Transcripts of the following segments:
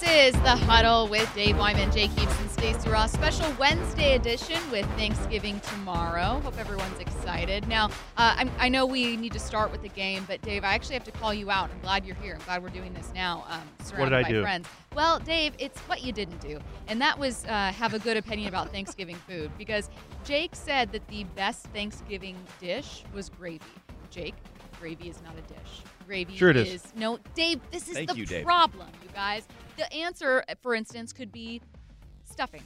This is the huddle with Dave Wyman, Jake Heaps, and Stacey Ross. Special Wednesday edition with Thanksgiving tomorrow. Hope everyone's excited. Now, uh, I'm, i know we need to start with the game, but Dave, I actually have to call you out. I'm glad you're here. I'm glad we're doing this now. Um, surrounded what did I by do? friends. Well, Dave, it's what you didn't do, and that was uh, have a good opinion about Thanksgiving food because Jake said that the best Thanksgiving dish was gravy. Jake, gravy is not a dish. Gravy Sure it is. no, Dave. This is Thank the you, Dave. problem, you guys. The answer, for instance, could be stuffing.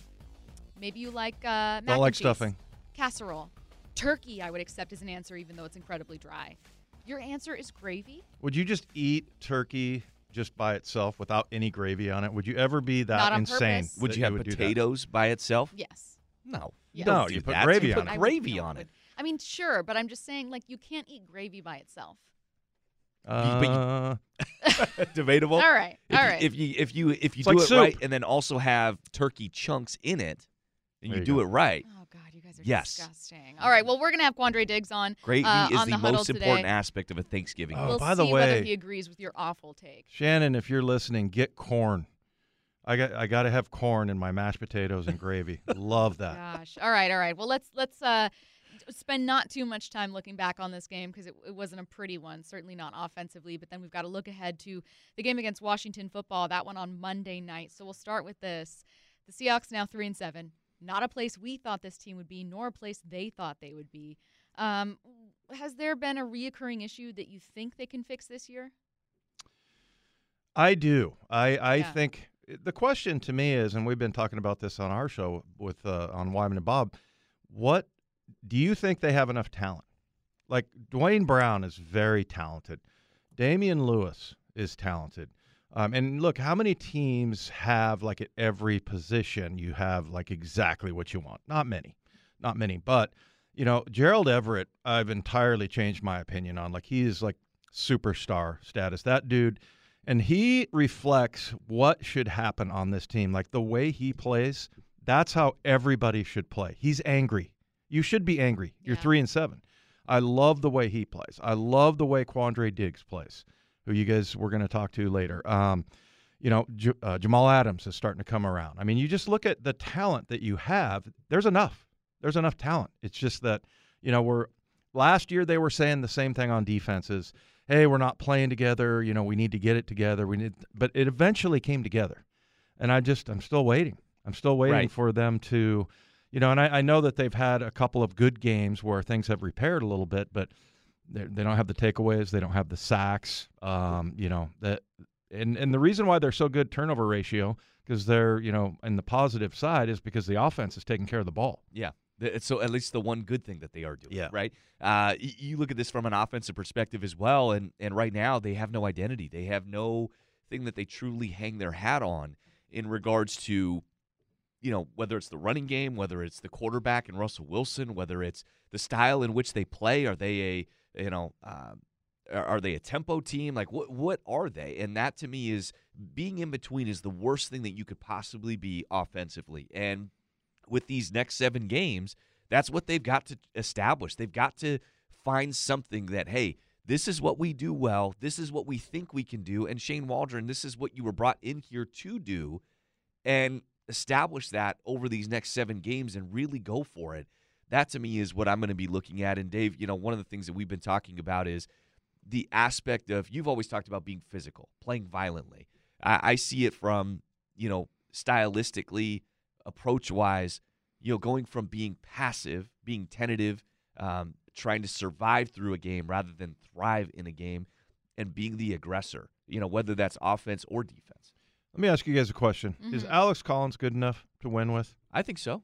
Maybe you like uh, mac Don't and like cheese. stuffing. Casserole, turkey. I would accept as an answer, even though it's incredibly dry. Your answer is gravy. Would you just eat turkey just by itself without any gravy on it? Would you ever be that Not on insane? purpose. Would that you have would do that? potatoes by itself? Yes. No. Yeah. don't No, do you put that. gravy you on it. I would- gravy no, I on would- it. I mean, sure, but I'm just saying, like, you can't eat gravy by itself. But you- Uh, Debatable. all right, If all you- right. If you if you if you It's do like it right and then also have turkey chunks in it, and There you you do go. it right, oh God, you guys are Yes. disgusting. All right, well, we're gonna have Quandre Diggs on. gravy Uh, is on the, the huddle most important aspect of a Thanksgiving. Oh, meal. we'll by the see whether way- he agrees with your awful take. Shannon, if you're listening, get corn. I got I got to have corn in my mashed potatoes and gravy. Love that. Gosh. All right, all right. Well, let's let's uh spend not too much time looking back on this game because it, it wasn't a pretty one, certainly not offensively. But then we've got to look ahead to the game against Washington football. That one on Monday night. So we'll start with this: the Seahawks now three and seven. Not a place we thought this team would be, nor a place they thought they would be. Um, has there been a reoccurring issue that you think they can fix this year? I do. I I Yeah. think the question to me is, and we've been talking about this on our show with uh, on Wyman and Bob. What do you think they have enough talent? Like Dwayne Brown is very talented. Damian Lewis is talented. Um, and look, how many teams have like at every position you have like exactly what you want? Not many, not many. But you know, Gerald Everett, I've entirely changed my opinion on. Like he is like superstar status. That dude and he reflects what should happen on this team. Like the way he plays, that's how everybody should play. He's angry. You should be angry. You're Yeah. three and seven. I love the way he plays. I love the way Quandre Diggs plays, who you guys we're going to talk to later. Um, you know, J- uh, Jamal Adams is starting to come around. I mean, you just look at the talent that you have. There's enough. There's enough talent. It's just that, you know, we're last year they were saying the same thing on defenses. Hey, we're not playing together. You know, we need to get it together. We need, but it eventually came together, and I just I'm still waiting. I'm still waiting Right. for them to, you know, and I, I know that they've had a couple of good games where things have repaired a little bit, but they they don't have the takeaways. They don't have the sacks. Um, you know that, and and the reason why they're so good turnover ratio because they're you know in the positive side is because the offense is taking care of the ball. Yeah. So at least the one good thing that they are doing, Yeah. right? Uh, you look at this from an offensive perspective as well, and and right now they have no identity. They have no thing that they truly hang their hat on in regards to, you know, whether it's the running game, whether it's the quarterback and Russell Wilson, whether it's the style in which they play. Are they a you know? Um, are they a tempo team? Like what what are they? And that to me is being in between is the worst thing that you could possibly be offensively. And with these next seven games, that's what they've got to establish. They've got to find something that, hey, this is what we do well. This is what we think we can do. And Shane Waldron, this is what you were brought in here to do. And establish that over these next seven games and really go for it. That to me is what I'm going to be looking at. And Dave, you know, one of the things that we've been talking about is the aspect of you've always talked about being physical, playing violently. I, I see it from, you know, stylistically, approach wise, you know, going from being passive, being tentative, um, trying to survive through a game rather than thrive in a game, and being the aggressor, you know, whether that's offense or defense. Let me ask you guys a question: Is Mhm. Alex Collins good enough to win with? I think so.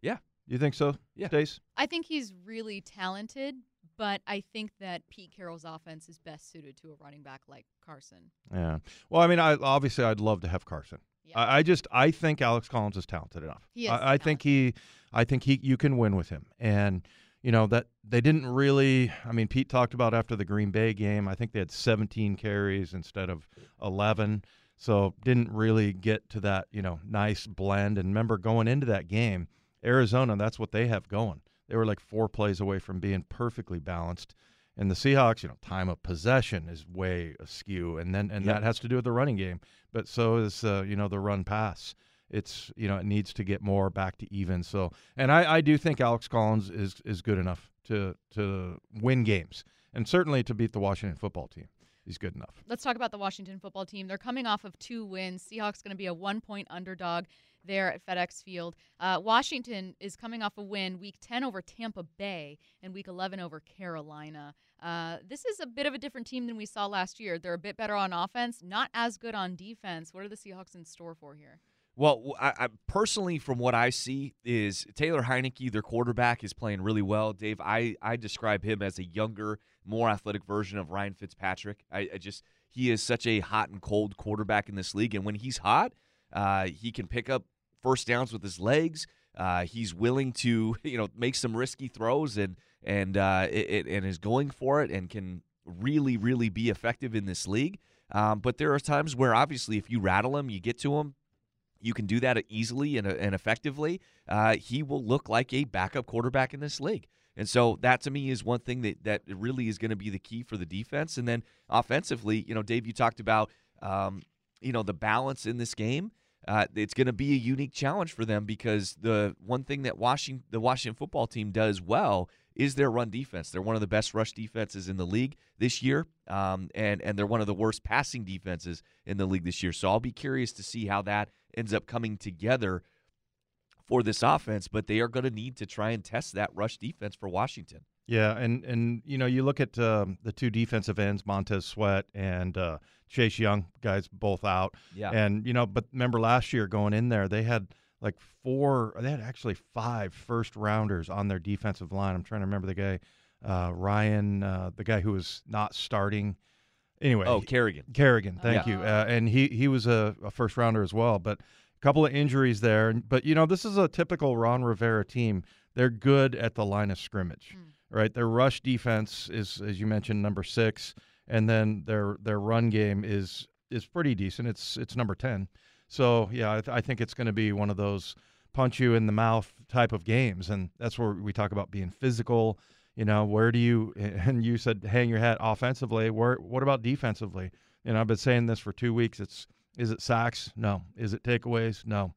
Yeah. You think so? Yeah. Stace? I think he's really talented, but I think that Pete Carroll's offense is best suited to a running back like Carson. Yeah. Well, I mean, I obviously I'd love to have Carson. Yeah. I, I just I think Alex Collins is talented enough. He is I, I think he I think he you can win with him. And you know that they didn't really I mean Pete talked about after the Green Bay game, I think they had 17 carries instead of 11. So didn't really get to that, you know, nice blend and remember going into that game, Arizona, that's what they have going. They were like four plays away from being perfectly balanced. And the Seahawks, you know, time of possession is way askew, and then and Yep. that has to do with the running game. But so is uh, you know the run pass. It's you know it needs to get more back to even. So and I, I do think Alex Collins is is good enough to to win games and certainly to beat the Washington football team. He's good enough. Let's talk about the Washington football team. They're coming off of two wins. Seahawks going to be a one point underdog there at FedEx Field. Uh, Washington is coming off a win week 10 over Tampa Bay and week 11 over Carolina. Uh, this is a bit of a different team than we saw last year. They're a bit better on offense, not as good on defense. What are the Seahawks in store for here? Well, I, I- personally, from what I see, is Taylor Heinicke, their quarterback, is playing really well. Dave, I, I describe him as a younger, more athletic version of Ryan Fitzpatrick. I, I just he is such a hot and cold quarterback in this league, and when he's hot, uh, he can pick up first downs with his legs. Uh, he's willing to you know make some risky throws and and uh, it- and is going for it and can really really be effective in this league. Um, but there are times where obviously if you rattle him, you get to him you can do that easily and, and effectively, uh, he will look like a backup quarterback in this league. And so that to me is one thing that, that really is going to be the key for the defense. And then offensively, you know, Dave, you talked about, um, you know, the balance in this game. Uh, it's going to be a unique challenge for them because the one thing that Washington, the Washington football team does well is their run defense. They're one of the best rush defenses in the league this year, um, and and they're one of the worst passing defenses in the league this year. So I'll be curious to see how that ends up coming together for this offense. But they are going to need to try and test that rush defense for Washington. Yeah, and and you know you look at um, the two defensive ends, Montez Sweat and uh, Chase Young, guys both out. Yeah. And you know, but remember last year going in there, they had like four. They had actually five first rounders on their defensive line. I'm trying to remember the guy, uh, Ryan, uh, the guy who was not starting. Anyway, oh, Kerrigan. Kerrigan, thank Yeah. you. Uh, and he he was a, a first rounder as well, but a couple of injuries there. But you know, this is a typical Ron Rivera team. They're good at the line of scrimmage, Mm. right? Their rush defense is, as you mentioned, number six, and then their their run game is is pretty decent. It's it's number ten. So yeah, I, th- I think it's going to be one of those punch you in the mouth type of games, and that's where we talk about being physical. You know, where do you? And you said hang your hat offensively. Where? What about defensively? Know, I've been saying this for two weeks. It's is it sacks? No. Is it takeaways? No.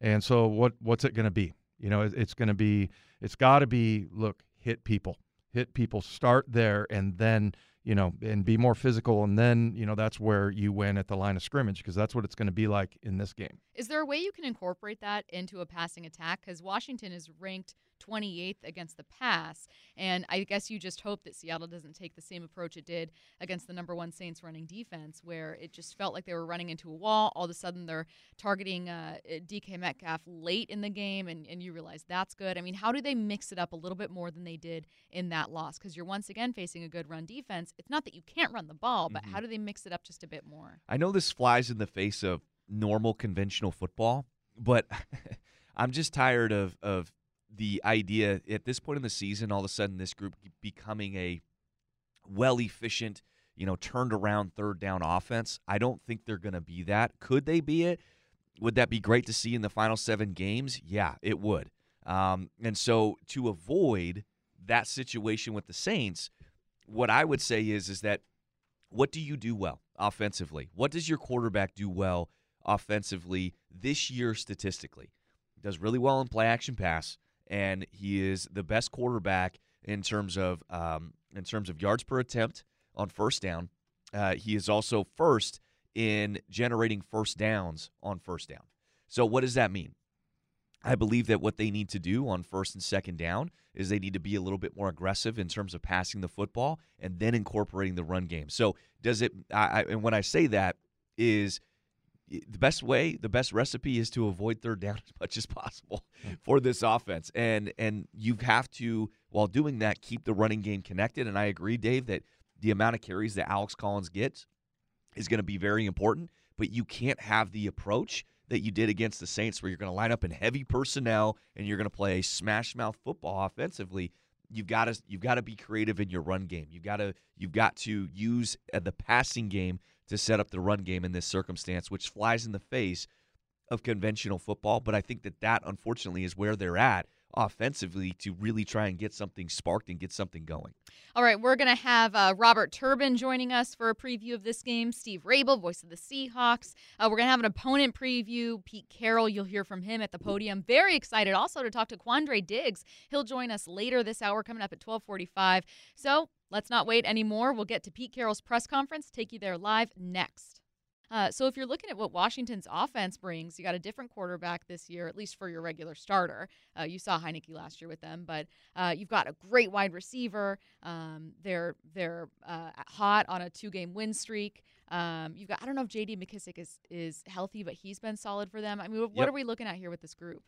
And so what? What's it going to be? You know, it, it's going to be. It's got to be. Look, hit people, hit people. Start there, and then you know, and be more physical, and then you know that's where you win at the line of scrimmage because that's what it's going to be like in this game. Is there a way you can incorporate that into a passing attack? Because Washington is ranked 28th against the pass, and I guess you just hope that Seattle doesn't take the same approach it did against the number one Saints running defense, where it just felt like they were running into a wall. All of a sudden, they're targeting uh, DK Metcalf late in the game, and, and you realize that's good. I mean, how do they mix it up a little bit more than they did in that loss? Because you're once again facing a good run defense. It's not that you can't run the ball, but Mhm. how do they mix it up just a bit more? I know this flies in the face of normal conventional football, but I'm just tired of of the idea at this point in the season, all of a sudden this group becoming a well efficient, you know, turned around third down offense. I don't think they're going to be that. Could they be it? Would that be great to see in the final seven games? Yeah, it would. Um, and so to avoid that situation with the Saints, what I would say is is that what do you do well offensively? What does your quarterback do well offensively this year statistically? Does really well in play action pass, and he is the best quarterback in terms of um, in terms of yards per attempt on first down. Uh, he is also first in generating first downs on first down. So what does that mean? I believe that what they need to do on first and second down is they need to be a little bit more aggressive in terms of passing the football and then incorporating the run game. So does it? I, and when I say that is the best way, the best recipe is to avoid third down as much as possible hmm. for this offense, and and you have to while doing that keep the running game connected. And I agree, Dave, that the amount of carries that Alex Collins gets is going to be very important. But you can't have the approach that you did against the Saints, where you're going to line up in heavy personnel and you're going to play a smash mouth football offensively. You've got to you've got to be creative in your run game. You've got to you've got to use uh, the passing game to set up the run game in this circumstance, which flies in the face of conventional football. But I think that that unfortunately is where they're at offensively to really try and get something sparked and get something going. All right, we're going to have uh, Robert Turbin joining us for a preview of this game. Steve Raible, voice of the Seahawks. Uh, we're going to have an opponent preview. Pete Carroll, you'll hear from him at the podium. Very excited also to talk to Quandre Diggs. He'll join us later this hour, coming up at 1245. So let's not wait anymore. We'll get to Pete Carroll's press conference, take you there live next. Uh, so if you're looking at what Washington's offense brings, you got a different quarterback this year, at least for your regular starter. Uh, you saw Heinicke last year with them, but uh, you've got a great wide receiver. Um, they're they're uh, hot on a two-game win streak. Um, you've got I don't know if J.D. McKissic is is healthy, but he's been solid for them. I mean, what Yep. are we looking at here with this group?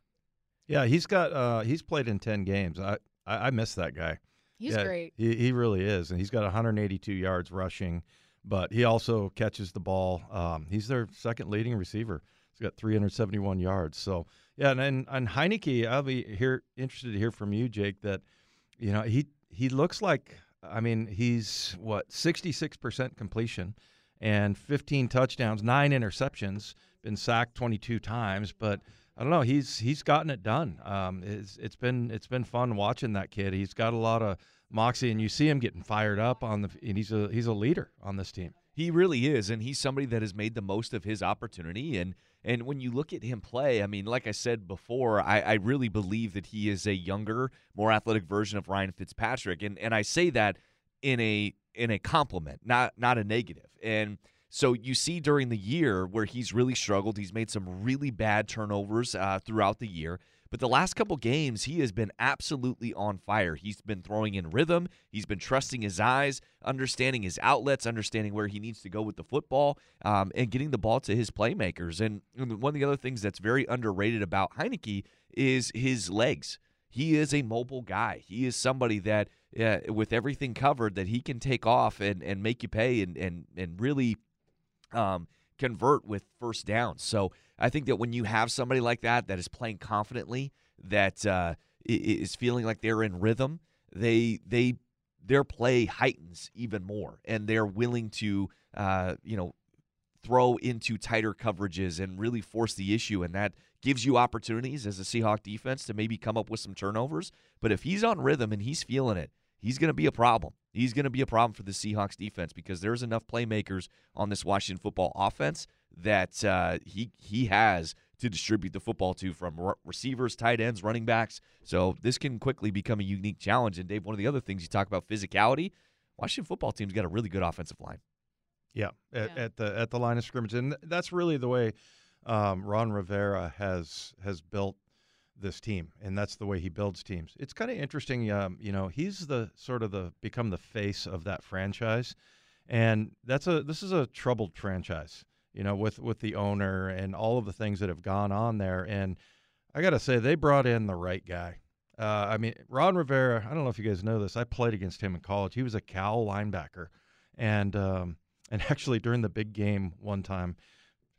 Yeah, he's got uh, he's played in ten games. I I, I miss that guy. He's Yeah, great. He, he really is, and he's got 182 yards rushing, but he also catches the ball. Um, he's their second leading receiver. He's got 371 yards. So yeah, and and, and Heinicke, I'll be here interested to hear from you, Jake. That you know he he looks like I mean he's what 66% completion and 15 touchdowns, nine interceptions, been sacked 22 times, but. I don't know. He's he's gotten it done. Um, it's it's been it's been fun watching that kid. He's got a lot of moxie, and you see him getting fired up on the. And he's a he's a leader on this team. He really is, and he's somebody that has made the most of his opportunity. And and when you look at him play, I mean, like I said before, I, I really believe that he is a younger, more athletic version of Ryan Fitzpatrick. And and I say that in a in a compliment, not not a negative. And so you see during the year where he's really struggled, he's made some really bad turnovers uh, throughout the year. But the last couple games, he has been absolutely on fire. He's been throwing in rhythm. He's been trusting his eyes, understanding his outlets, understanding where he needs to go with the football, um, and getting the ball to his playmakers. And one of the other things that's very underrated about Heinicke is his legs. He is a mobile guy. He is somebody that, uh, with everything covered, that he can take off and, and make you pay and and and really um, convert with first downs. So I think that when you have somebody like that that is playing confidently, that uh, is feeling like they're in rhythm, they they their play heightens even more, and they're willing to uh, you know throw into tighter coverages and really force the issue, and that gives you opportunities as a Seahawk defense to maybe come up with some turnovers. But if he's on rhythm and he's feeling it, he's going to be a problem. He's going to be a problem for the Seahawks defense because there's enough playmakers on this Washington football offense that uh, he he has to distribute the football to from re- receivers, tight ends, running backs. So this can quickly become a unique challenge. And Dave, one of the other things you talk about physicality, Washington football team's got a really good offensive line. Yeah, at, Yeah. at the at the line of scrimmage, and that's really the way um, Ron Rivera has has built this team, and that's the way he builds teams. It's kind of interesting. Um, you know, he's the sort of the become the face of that franchise, and that's a this is a troubled franchise. You know, with with the owner and all of the things that have gone on there, and I got to say they brought in the right guy. Uh, I mean, Ron Rivera. I don't know if you guys know this. I played against him in college. He was a Cal linebacker, and um, and actually during the big game one time,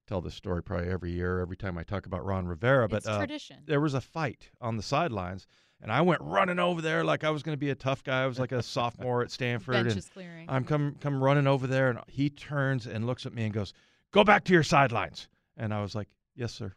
tell this story probably every year, every time I talk about Ron Rivera. But it's uh, there was a fight on the sidelines, and I went running over there like I was going to be a tough guy. I was like a sophomore at Stanford, and Benches clearing. I'm come come running over there, and he turns and looks at me and goes, "Go back to your sidelines." And I was like, "Yes, sir."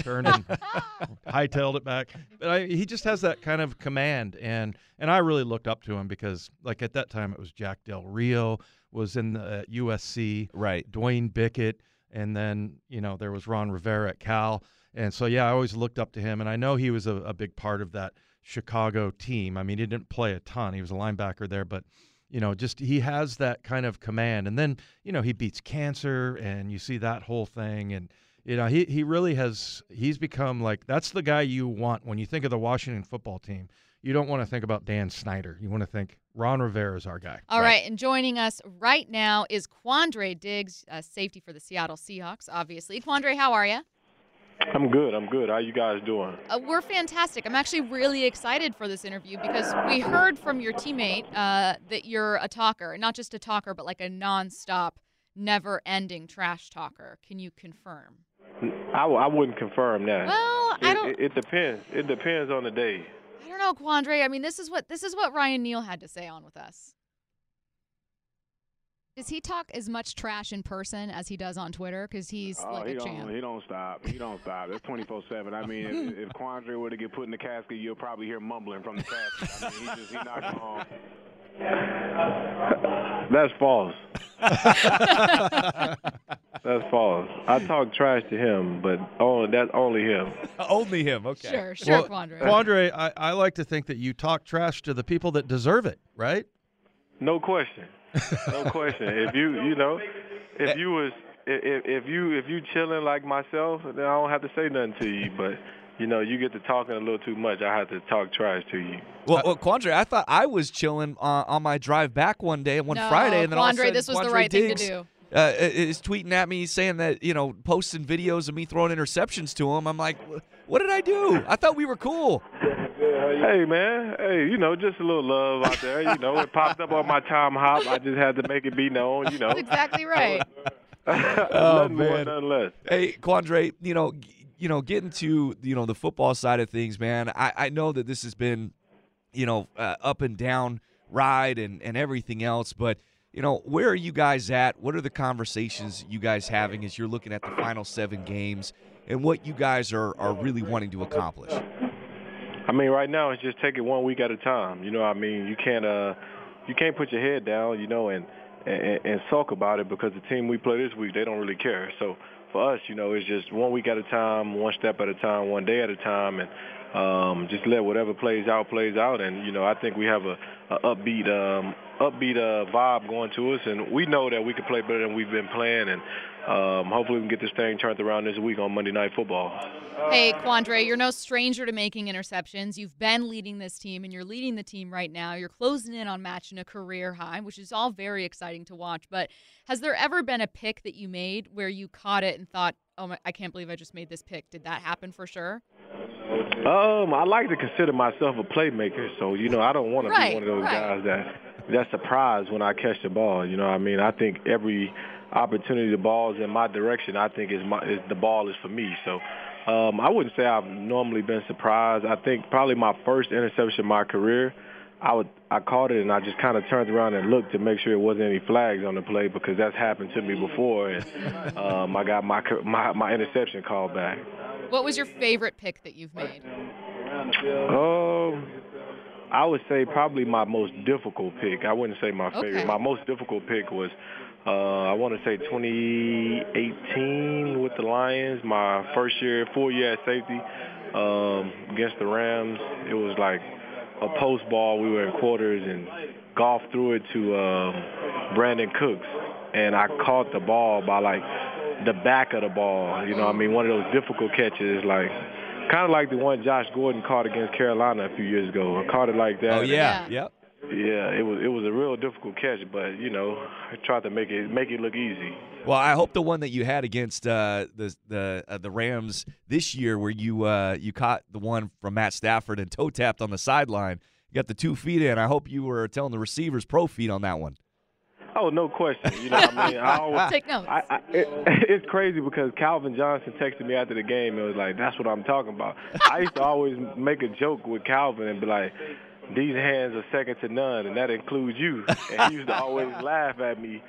Turned and hightailed it back. But I, he just has that kind of command, and and I really looked up to him because, like at that time, it was Jack Del Rio was in the uh, USC, Right. Duane Bickett, and then you know there was Ron Rivera at Cal, and so yeah, I always looked up to him, and I know he was a, a big part of that Chicago team. I mean, he didn't play a ton; he was a linebacker there, but you know, just he has that kind of command, and then you know he beats cancer, and you see that whole thing, and you know he he really has he's become like that's the guy you want when you think of the Washington football team. You don't want to think about Dan Snyder. You want to think Ron Rivera is our guy. All Right. right. and joining us right now is Quandre Diggs, uh, safety for the Seattle Seahawks, obviously. Quandre, how are you? I'm good. I'm good. How you guys doing? Uh, we're fantastic. I'm actually really excited for this interview because we heard from your teammate uh, that you're a talker, not just a talker, but like a nonstop, never-ending trash talker. Can you confirm? I, w- I wouldn't confirm that. Well, it, I don't. It, it depends. It depends on the day. I don't know, Quandre. I mean, this is what this is what Ryan Neal had to say on with us. Does he talk as much trash in person as he does on Twitter? Because he's Oh, like he a don't. champ. He don't stop. He don't stop. It's twenty four seven. I mean, if, if Quandre were to get put in the casket, you'll probably hear mumbling from the casket. I mean, he just he not gone. That's false. That's false. I talk trash to him, but only that's only him. Only him. Okay. Sure, sure, Well, Quandre. Quandre, I, I like to think that you talk trash to the people that deserve it, right? No question. No question. If you you know, if eh. you was if if you if you chilling like myself, then I don't have to say nothing to you. But you know, you get to talking a little too much. I have to talk trash to you. Well, well, Quandre, I thought I was chilling uh, on my drive back one day, one no, Friday, and then all of a sudden, this was the Quandre right Diggs, thing to do. Uh, is tweeting at me saying that you know posting videos of me throwing interceptions to him. I'm like, what did I do? I thought we were cool. Hey man, hey, you know, just a little love out there. You know, it popped up on my time hop. I just had to make it be known. You know, That's exactly right. Oh, nothing more, man. nothing less. Hey, Quandre, you know, g- you know, getting to you know the football side of things, man. I, I know that this has been, you know, uh, up and down ride and and everything else, but you know, where are you guys at? What are the conversations you guys having as you're looking at the final seven games and what you guys are are really wanting to accomplish? I mean, right now it's just take it one week at a time. You know, I mean, you can't uh, you can't put your head down, you know, and and, and sulk about it because the team we play this week they don't really care. So for us, you know, it's just one week at a time, one step at a time, one day at a time, and um, just let whatever plays out plays out. And you know, I think we have a, a upbeat um, upbeat uh, vibe going to us, and we know that we can play better than we've been playing, and um, hopefully we can get this thing turned around this week on Monday Night Football. Hey, Quandre, you're no stranger to making interceptions. You've been leading this team, and you're leading the team right now. You're closing in on matching a career high, which is all very exciting to watch. But has there ever been a pick that you made where you caught it and thought, "Oh my, I can't believe I just made this pick"? Did that happen for sure? Um, I like to consider myself a playmaker, so you know I don't want to be one of those right. guys that that's surprised when I catch the ball. You know, what I mean, I think every opportunity the ball's in my direction, I think is my is the ball is for me. So, um, I wouldn't say I've normally been surprised. I think probably my first interception in my career, I would I caught it and I just kind of turned around and looked to make sure it wasn't any flags on the play because that's happened to me before, and um, I got my my my interception called back. What was your favorite pick that you've made? Um, I would say probably my most difficult pick. I wouldn't say my favorite. Okay. My most difficult pick was, uh, I want to say 2018 with the Lions. My first year, full year at safety um, against the Rams. It was like a post ball. We were in quarters and Goff threw it to um, Brandin Cooks, and I caught the ball by like the back of the ball. You know, what I mean, one of those difficult catches, like kind of like the one Josh Gordon caught against Carolina a few years ago. I caught it like that. Oh yeah, Yeah. yep. Yeah, it was it was a real difficult catch, but you know, I tried to make it make it look easy. Well, I hope the one that you had against uh, the the uh, the Rams this year, where you uh, you caught the one from Matt Stafford and toe tapped on the sideline, you got the two feet in. I hope you were telling the receivers pro feet on that one. Oh, no question. You know what I mean? I always, Take notes. I, I, it, it's crazy because Calvin Johnson texted me after the game and was like, "That's what I'm talking about." I used to always make a joke with Calvin and be like, "These hands are second to none," and that includes you. And he used to always laugh at me.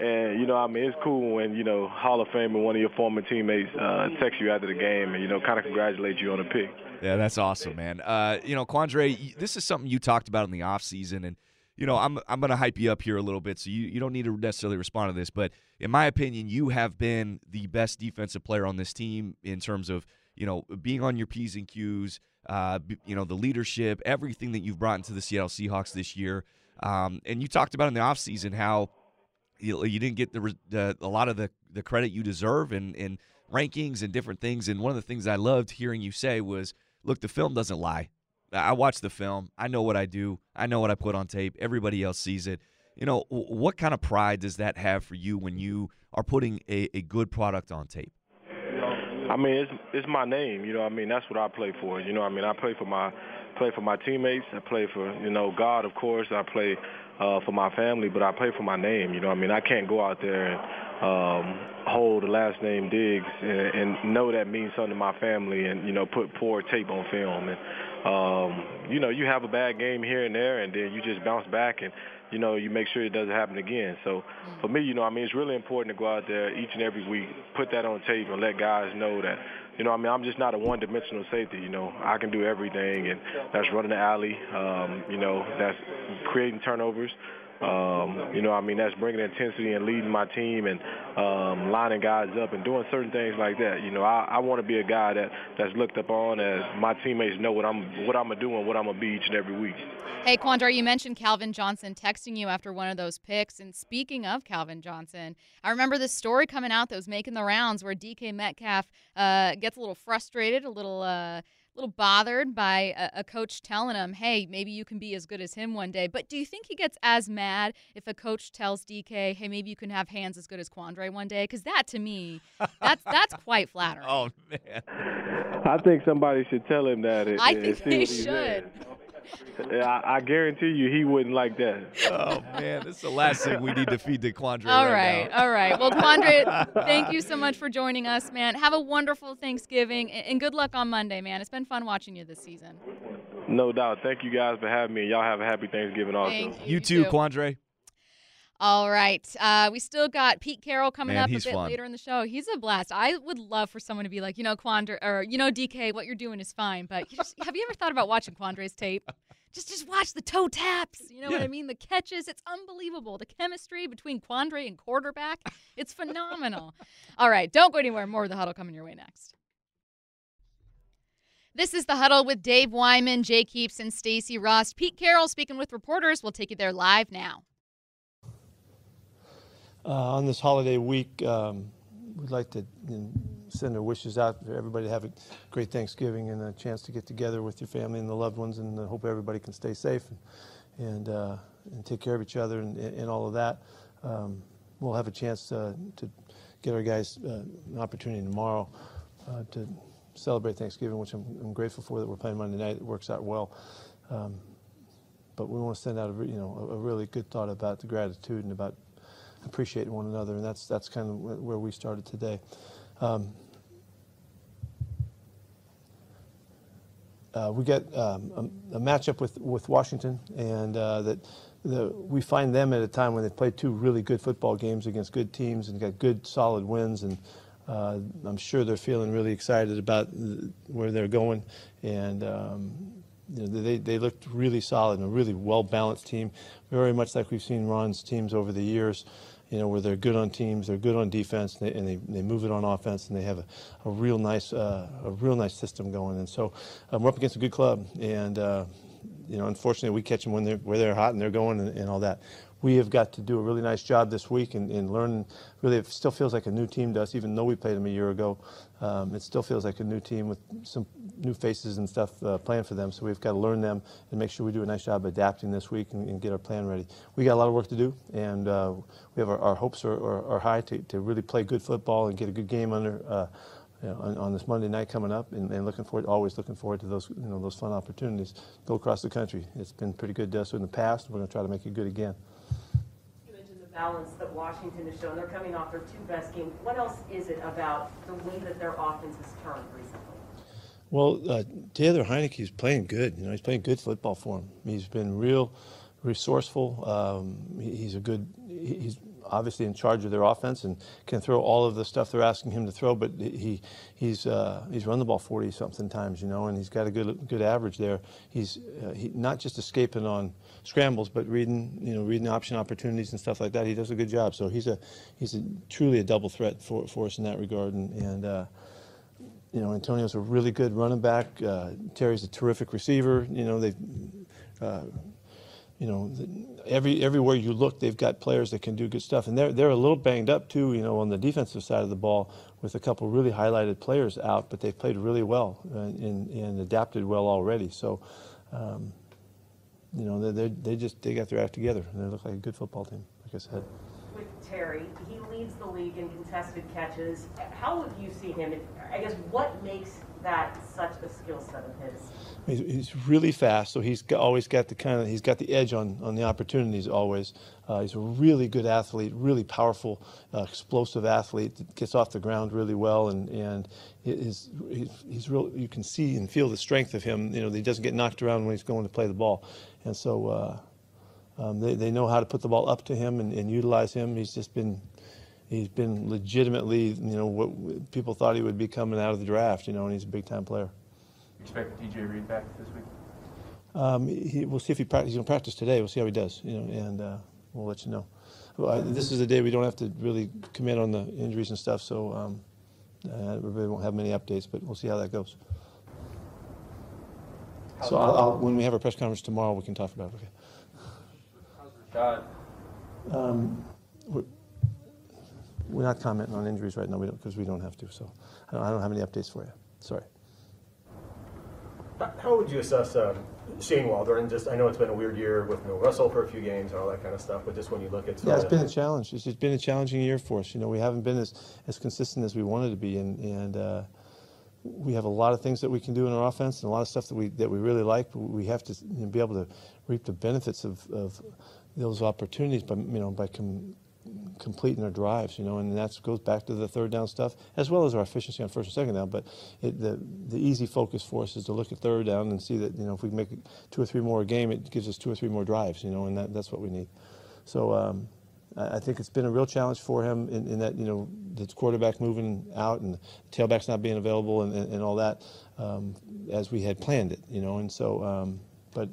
And you know, I mean, it's cool when you know Hall of Fame and one of your former teammates uh, text you after the game and you know, kind of congratulate you on a pick. Yeah, that's awesome, man. Uh, you know, Quandre, this is something you talked about in the offseason, and you know, I'm I'm gonna hype you up here a little bit, so you, you don't need to necessarily respond to this, but in my opinion, you have been the best defensive player on this team in terms of you know being on your p's and q's, uh, you know, the leadership, everything that you've brought into the Seattle Seahawks this year. Um, and you talked about in the offseason how you, you didn't get the, the a lot of the, the credit you deserve in, in rankings and different things. And one of the things I loved hearing you say was, look, the film doesn't lie. I watch the film. I know what I do. I know what I put on tape. Everybody else sees it. You know, what kind of pride does that have for you when you are putting a, a good product on tape? I mean, it's it's my name. You know, I mean, that's what I play for. You know, I mean, I play for my play for my teammates. I play for you know God, of course. I play uh, for my family, but I play for my name. You know, I mean, I can't go out there and um, hold the last name Diggs and, and know that means something to my family, and you know, put poor tape on film. And um, you know, you have a bad game here and there, and then you just bounce back and you know, you make sure it doesn't happen again. So for me, you know, I mean, it's really important to go out there each and every week, put that on tape, and let guys know that, you know, I mean, I'm just not a one-dimensional safety. You know, I can do everything, and that's running the alley. Um, you know, that's creating turnovers. Um, you know, I mean, that's bringing intensity and leading my team and um, lining guys up and doing certain things like that. You know, I, I want to be a guy that that's looked upon as my teammates know what I'm what I'm gonna do and what I'm gonna be each and every week. Hey, Quandre, you mentioned Calvin Johnson texting you after one of those picks. And speaking of Calvin Johnson, I remember this story coming out that was making the rounds where DK Metcalf uh, gets a little frustrated, a little. Uh, little bothered by a, a, coach telling him, "Hey, maybe you can be as good as him one day." But do you think he gets as mad if a coach tells DK, "Hey, maybe you can have hands as good as Quandre one day"? Because that, to me, that's that's quite oh, flattering. Oh man, I think somebody should tell him that. It, I it, think they should. I, I, guarantee you he wouldn't like that. Oh man, this is the last thing we need to feed to Quandre. All right, right all right. Well, Quandre, thank you so much for joining us, man. Have a wonderful Thanksgiving and good luck on Monday, man. It's been fun watching you this season. No doubt. Thank you guys for having me. Y'all have a happy Thanksgiving also. Thank You, you too, too. Quandre. All right. Uh, we still got Pete Carroll coming Man, up a bit fun. later in the show. He's a blast. I would love for someone to be like, you know, Quandre, or you know, DK, what you're doing is fine, but you just, have you ever thought about watching Quandre's tape? Just, just watch the toe taps. You know what I mean? The catches. It's unbelievable. The chemistry between Quandre and quarterback. It's phenomenal. All right. Don't go anywhere. More of the huddle coming your way next. This is the huddle with Dave Wyman, Jay Heaps, and Stacy Ross. Pete Carroll speaking with reporters. We'll take you there live now. Uh, on this holiday week, um, we'd like to send our wishes out for everybody to have a great Thanksgiving and a chance to get together with your family and the loved ones, and I hope everybody can stay safe and and, uh, and take care of each other and, and all of that. Um, we'll have a chance uh, to get our guys uh, an opportunity tomorrow uh, to celebrate Thanksgiving, which I'm, I'm grateful for that we're playing Monday night. It works out well. Um, but we want to send out a, you know, a really good thought about the gratitude and about appreciating one another, and that's that's kind of where we started today. Um, uh, we got um, a, a matchup with, with Washington, and uh, that the, we find them at a time when they've played two really good football games against good teams and got good solid wins, and uh, I'm sure they're feeling really excited about where they're going, and um, you know, they, they looked really solid and a really well balanced team, very much like we've seen Ron's teams over the years. You know, where they're good on teams, they're good on defense, and they, and they, they move it on offense, and they have a, a real nice uh, a real nice system going. And so um, we're up against a good club, and uh, you know, unfortunately, we catch them when they're where they're hot and they're going and, and all that. We have got to do a really nice job this week and, and learn. Really, it still feels like a new team to us, even though we played them a year ago. Um, it still feels like a new team with some new faces and stuff uh, playing for them. So we've got to learn them and make sure we do a nice job adapting this week and, and get our plan ready. We got a lot of work to do, and uh, we have our, our hopes are, are, are high to, to really play good football and get a good game under. Uh, you know, on, on this Monday night coming up, and, and looking forward, always looking forward to those, you know, those fun opportunities. Go across the country. It's been pretty good to us in the past. We're going to try to make it good again. Balance that Washington has shown. They're coming off their two best games. What else is it about the way that their offense has turned recently? Well, uh, Taylor is playing good. You know, he's playing good football for him. He's been real resourceful. Um, he- he's a good. he- He's obviously in charge of their offense and can throw all of the stuff they're asking him to throw. But he he's uh, he's run the ball 40 something times, you know, and he's got a good good average there. He's uh, he, not just escaping on scrambles, but reading you know reading option opportunities and stuff like that. He does a good job. So he's a he's a, truly a double threat for for us in that regard. And, and uh, you know, Antonio's a really good running back. Uh, Terry's a terrific receiver. You know, they, uh, you know, every everywhere you look, they've got players that can do good stuff, and they're they're a little banged up too. You know, on the defensive side of the ball, with a couple really highlighted players out, but they've played really well uh, and, and adapted well already. So. Um, you know, they they just they got their act together, and they look like a good football team. Like I said. With Terry, he leads the league in contested catches. How have you seen him? I guess what makes that such a skill set of his? He's, he's really fast, so he's got, always got the kind of he's got the edge on, on the opportunities always. Uh, he's a really good athlete, really powerful, uh, explosive athlete gets off the ground really well, and and his, he's, he's real. You can see and feel the strength of him. You know, he doesn't get knocked around when he's going to play the ball, and so. Uh, um, they, they know how to put the ball up to him and, and utilize him. He's just been he's been legitimately, you know, what people thought he would be coming out of the draft, you know, and he's a big time player. Expect DJ Reed back this week? Um, he, we'll see if he practice. He's gonna practice today. We'll see how he does, you know, and uh, we'll let you know. Well, I, this is the day we don't have to really commit on the injuries and stuff, so um, uh, we really won't have many updates, but we'll see how that goes. So I'll, I'll, when we have our press conference tomorrow, we can talk about it. Okay. Rashad, Um, we're, not commenting on injuries right now because we don't have to. So I don't, I don't have any updates for you. Sorry. How- would you assess um, Shane Waldron? And just, I know it's been a weird year with Bill Russell for a few games and all that kind of stuff, but just when you look at. Yeah, it's been a challenge. It's just been a challenging year for us. You know, we haven't been as, as consistent as we wanted to be, and, and uh, we have a lot of things that we can do in our offense and a lot of stuff that we that we really like. But we have to you know, be able to reap the benefits of, of those opportunities by you know by com- completing our drives. You know, and that goes back to the third down stuff as well as our efficiency on first and second down. But it, the the easy focus for us is to look at third down and see that you know if we make two or three more a game, it gives us two or three more drives. You know, and that, that's what we need. So. Um, I think it's been a real challenge for him in, in that, you know, the quarterback moving out and tailbacks not being available and, and, and all that um, as we had planned it, you know. And so, um, but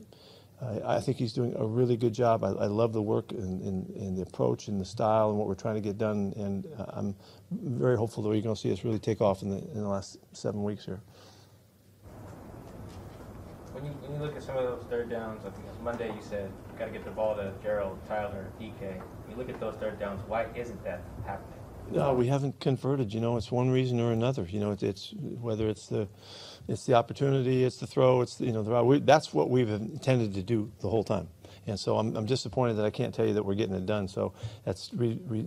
I, I think he's doing a really good job. I, I love the work and, and, and the approach and the style and what we're trying to get done. And uh, I'm very hopeful that we're going to see us really take off in the, in the last seven weeks here. when you, when you look at some of those third downs, I think it was Monday you said, we've got to get the ball to Gerald, Tyler, DK. When you look at those third downs, why isn't that happening? No, we haven't converted. You know, it's one reason or another. You know, it's, it's whether it's the it's the opportunity, it's the throw, it's the, you know the route. We, that's what we've intended to do the whole time. And so I'm, I'm disappointed that I can't tell you that we're getting it done. So that's re, re,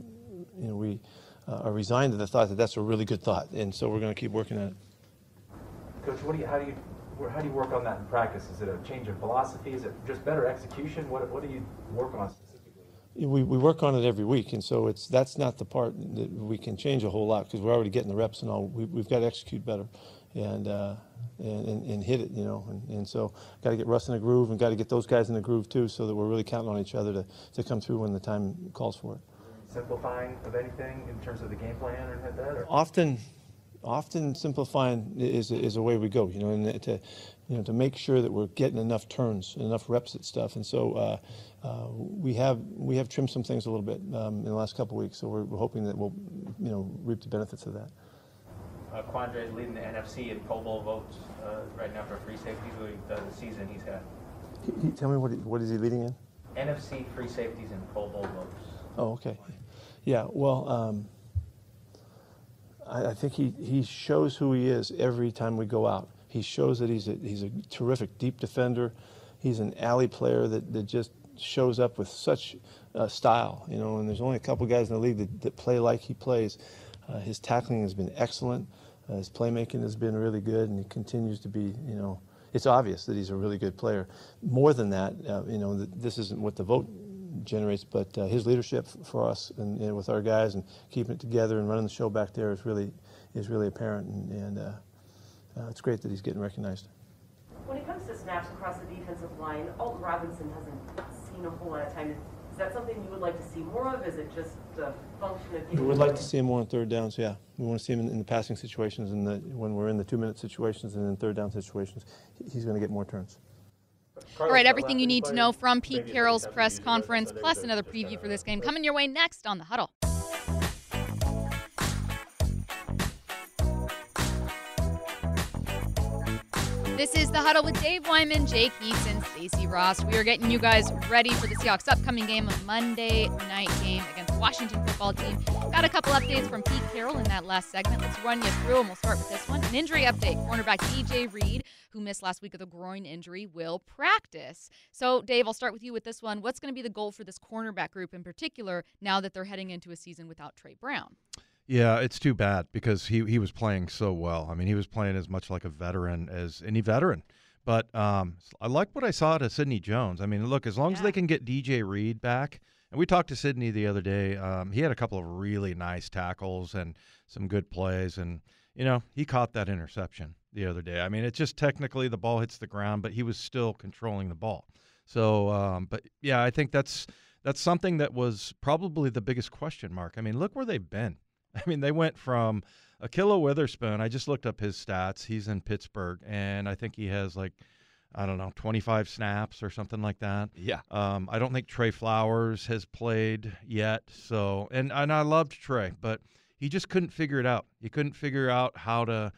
you know we uh, are resigned to the thought that that's a really good thought, and so we're going to keep working at it. Coach, what do you, how do you, how do you work on that in practice? Is it a change of philosophy? Is it just better execution? What, what do you work on specifically? We, we work on it every week, and so it's that's not the part that we can change a whole lot because we're already getting the reps and all. We, we've got to execute better, and uh, and, and, and hit it, you know. And, and so got to get Russ in a groove, and got to get those guys in the groove too, so that we're really counting on each other to, to come through when the time calls for it. Simplifying of anything in terms of the game plan or like that? Or? Often, often simplifying is is a way we go, you know, and to you know to make sure that we're getting enough turns, and enough reps at stuff, and so. Uh, uh, we have we have trimmed some things a little bit um, in the last couple of weeks, so we're, we're hoping that we'll you know reap the benefits of that. Uh, Quandre is leading the NFC in Pro Bowl votes uh, right now for free safeties. Does the season he's had. He, he- tell me what he, what is he leading in? NFC free safeties in Pro Bowl votes. Oh, okay. Yeah. Well, um, I, I think he, he shows who he is every time we go out. He shows that he's a, he's a terrific deep defender. He's an alley player that, that just shows up with such uh, style, you know. And there's only a couple guys in the league that, that play like he plays. Uh, his tackling has been excellent. Uh, his playmaking has been really good, and he continues to be, you know, it's obvious that he's a really good player. More than that, uh, you know, th- this isn't what the vote generates, but uh, his leadership for us and, with our guys and keeping it together and running the show back there is really is really apparent, and, and uh, uh, it's great that he's getting recognized. When it comes to snaps across the defensive line, Alton Robinson hasn't seen a whole lot of time. Is that something you would like to see more of? Is it just a function of We would like to see him more on third downs. Yeah, we want to see him in, in the passing situations and the, when we're in the two-minute situations and in third down situations. He's going to get more turns. All right, everything you need to know from Pete Carroll's press conference, plus another preview for this game coming your way next on the huddle. This is the huddle with Dave Wyman, Jake Heaps, and Stacey Ross. We are getting you guys ready for the Seahawks' upcoming game, a Monday night game against Washington football team. Got a couple updates from Pete Carroll in that last segment. Let's run you through, and we'll start with this one. An injury update: cornerback DJ Reed, who missed last week with a groin injury, will practice. So, Dave, I'll start with you with this one. What's going to be the goal for this cornerback group in particular now that they're heading into a season without Tre Brown? Yeah, it's too bad because he he was playing so well. I mean, he was playing as much like a veteran as any veteran. But um, I like what I saw to Sidney Jones. I mean, look, as long as Yeah. they can get DJ Reed back, and we talked to Sidney the other day. Um, he had a couple of really nice tackles and some good plays, and you know he caught that interception the other day. I mean, it's just technically the ball hits the ground, but he was still controlling the ball. So, um, but yeah, I think that's that's something that was probably the biggest question mark. I mean, look where they've been. I mean, they went from Ahkello Witherspoon. I just looked up his stats. He's in Pittsburgh, and I think he has like I don't know, 25 snaps or something like that. Yeah. Um, I don't think Tre Flowers has played yet. So, and and I loved Trey, but he just couldn't figure it out. He couldn't figure out how to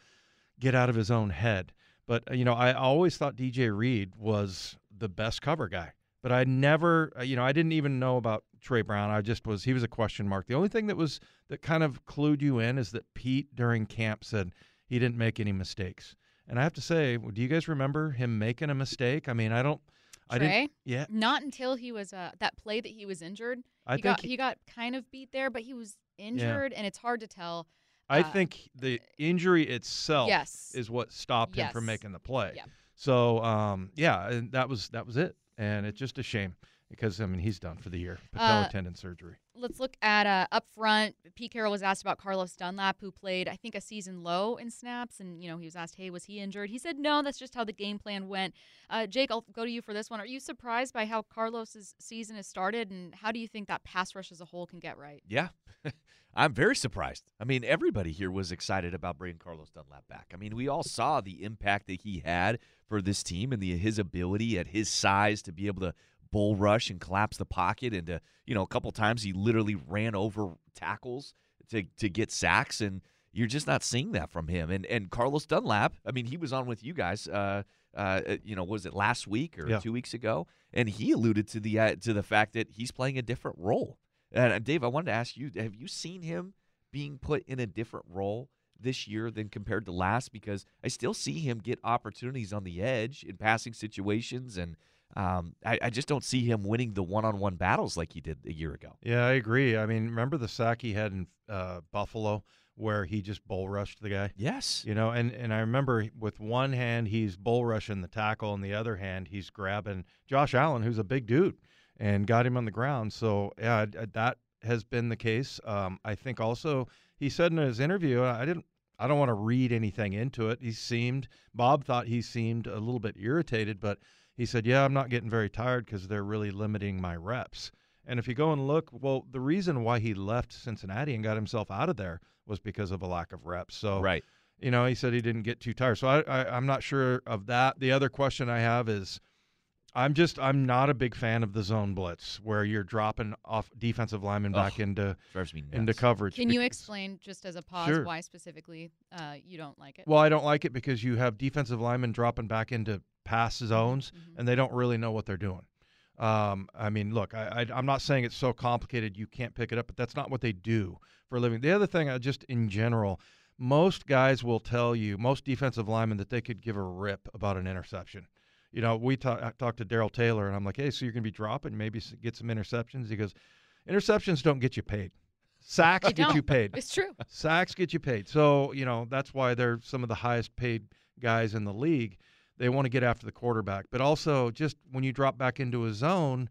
get out of his own head. But uh, you know, I always thought DJ Reed was the best cover guy. But I never, uh, you know, I didn't even know about Tre Brown. I just was he was a question mark. The only thing that was that kind of clued you in is that Pete during camp said he didn't make any mistakes. And I have to say, do you guys remember him making a mistake? I mean, I don't. I didn't. Yeah. Not until he was uh, that play that he was injured. I he think got he- he got kind of beat there, but he was injured, and it's hard to tell. I uh, think the injury itself Yes. is what stopped him from making the play. Yeah. So um, yeah, and that was that was it, and it's just a shame because I mean he's done for the year, patella Uh, tendon surgery. Let's look at uh, up front. Pete Carroll was asked about Carlos Dunlap, who played, I think, a season low in snaps, and you know he was asked, "Hey, was he injured?" He said, "No, that's just how the game plan went." Uh, Jake, I'll go to you for this one. Are you surprised by how Carlos's season has started, and how do you think that pass rush as a whole can get right? Yeah. I'm very surprised. I mean, everybody here was excited about bringing Carlos Dunlap back. I mean, we all saw the impact that he had for this team and the his ability at his size to be able to bull rush and collapse the pocket and to, you know, a couple times he literally ran over tackles to to get sacks and you're just not seeing that from him. And and Carlos Dunlap, I mean, he was on with you guys uh uh, you know, was it last week or Yeah. two weeks ago? And he alluded to the uh, to the fact that he's playing a different role. And uh, Dave, I wanted to ask you: Have you seen him being put in a different role this year than compared to last? Because I still see him get opportunities on the edge in passing situations, and um, I, I just don't see him winning the one-on-one battles like he did a year ago. Yeah, I agree. I mean, remember the sack he had in uh, Buffalo where he just bull rushed the guy? Yes. You know, and, and I remember with one hand he's bull rushing the tackle, and the other hand he's grabbing Josh Allen, who's a big dude, and got him on the ground. So yeah, that has been the case. Um, I think also he said in his interview, I didn't. I don't want to read anything into it. He seemed Bob thought he seemed a little bit irritated, but he said, "Yeah, I'm not getting very tired because they're really limiting my reps." And if you go and look, well, the reason why he left Cincinnati and got himself out of there was because of a lack of reps. So Right. you know, he said he didn't get too tired. So I, I I'm not sure of that. The other question I have is I'm just I'm not a big fan of the zone blitz where you're dropping off defensive linemen back into drives me into coverage. Can you explain, just as a pause, Sure. why specifically uh, you don't like it? Well, I don't like it because you have defensive linemen dropping back into pass zones Mm-hmm. and they don't really know what they're doing. Um, I mean, look, I, I, I'm not saying it's so complicated you can't pick it up, but that's not what they do for a living. The other thing, uh, just in general, most guys will tell you, most defensive linemen, that they could give a rip about an interception. You know, we ta- I talked to Daryl Taylor, and I'm like, hey, so you're going to be dropping, maybe get some interceptions? He goes, interceptions don't get you paid. Sacks get you paid. It's true. Sacks get you paid. So, you know, that's why they're some of the highest paid guys in the league. They want to get after the quarterback. But also, just when you drop back into a zone,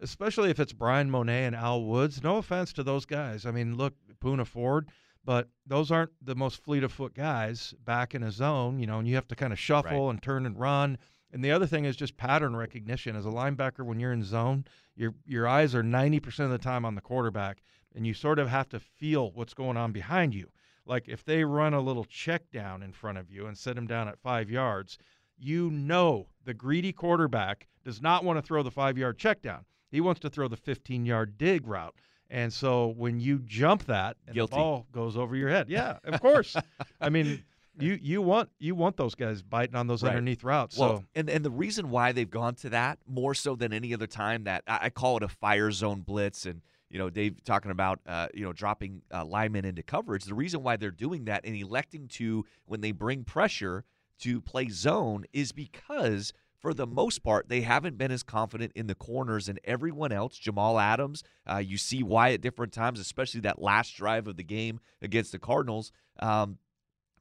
especially if it's Bryan Mone and Al Woods, no offense to those guys. I mean, look, Poona Ford, but those aren't the most fleet of foot guys back in a zone, you know, and you have to kind of shuffle and turn and run. And the other thing is just pattern recognition. As a linebacker, when you're in zone, your your eyes are 90% of the time on the quarterback, and you sort of have to feel what's going on behind you. Like if they run a little check down in front of you and set him down at five yards, you know the greedy quarterback does not want to throw the five yard check down. He wants to throw the 15 yard dig route. And so when you jump that and Guilty. the ball goes over your head, yeah, of course. I mean, you you want you want those guys biting on those Right. underneath routes. Well, so and and the reason why they've gone to that more so than any other time that I, I call it a fire zone blitz, and you know Dave talking about uh, you know dropping uh, linemen into coverage. The reason why they're doing that and electing to when they bring pressure to play zone is because for the most part, they haven't been as confident in the corners and everyone else. Jamal Adams, uh, you see why at different times, especially that last drive of the game against the Cardinals, um,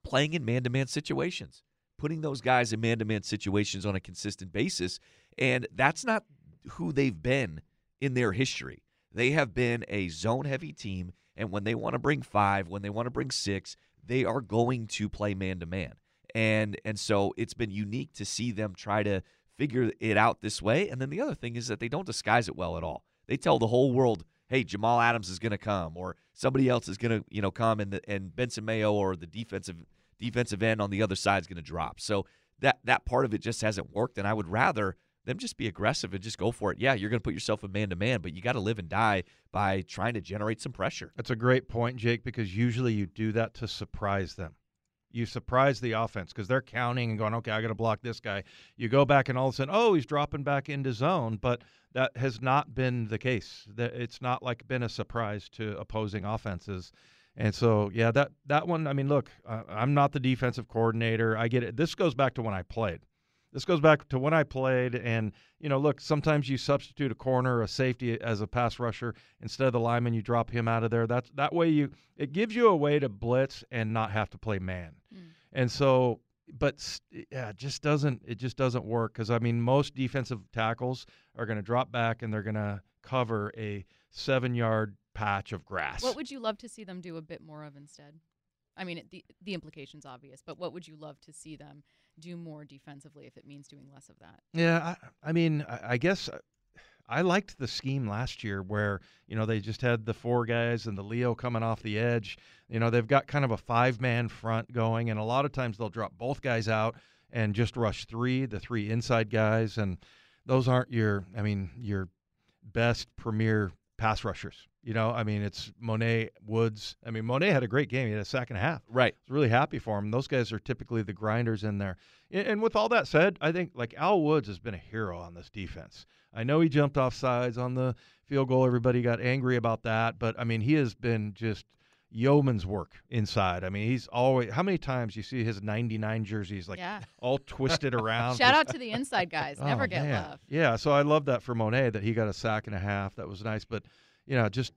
playing in man to man situations, putting those guys in man to man situations on a consistent basis. And that's not who they've been in their history. They have been a zone heavy team. And when they want to bring five, when they want to bring six, they are going to play man to man. And and so it's been unique to see them try to figure it out this way. And then the other thing is that they don't disguise it well at all. They tell the whole world, "Hey, Jamal Adams is going to come," or somebody else is going to, you know, come, and the, and Benson Mayowa or the defensive defensive end on the other side is going to drop. So that that part of it just hasn't worked. And I would rather them just be aggressive and just go for it. Yeah, you're going to put yourself in man to man, but you got to live and die by trying to generate some pressure. That's a great point, Jake, because usually you do that to surprise them. You surprise the offense because they're counting and going, okay, I got to block this guy. You go back and all of a sudden, oh, he's dropping back into zone, but that has not been the case. It's not like been a surprise to opposing offenses. And so, yeah, that that one. I mean, look, I'm not the defensive coordinator. I get it. This goes back to when I played. This goes back to when I played, and you know, look, sometimes you substitute a corner, a safety as a pass rusher instead of the lineman. You drop him out of there. That's that way you it gives you a way to blitz and not have to play man. Mm. And so, but yeah, it just doesn't it just doesn't work because I mean, most defensive tackles are going to drop back and they're going to cover a seven yard patch of grass. What would you love to see them do a bit more of instead? I mean, the the implication's obvious, but what would you love to see them do more defensively if it means doing less of that? Yeah, I, I mean, I, I guess uh, I liked the scheme last year where, you know, they just had the four guys and the Leo coming off the edge. You know, they've got kind of a five man front going, and a lot of times they'll drop both guys out and just rush three, the three inside guys. And those aren't your, I mean, your best premier pass rushers. You know, I mean, it's Mone Woods. I mean, Mone had a great game. He had a sack and a half. Right. I was really happy for him. Those guys are typically the grinders in there. And with all that said, I think like Al Woods has been a hero on this defense. I know he jumped off sides on the field goal. Everybody got angry about that, but I mean, he has been just yeoman's work inside. I mean, he's always how many times you see his 99 jerseys like yeah. all twisted around. Shout out to the inside guys. Never oh, get man. love. Yeah, so I love that for Mone that he got a sack and a half. That was nice, but you know, just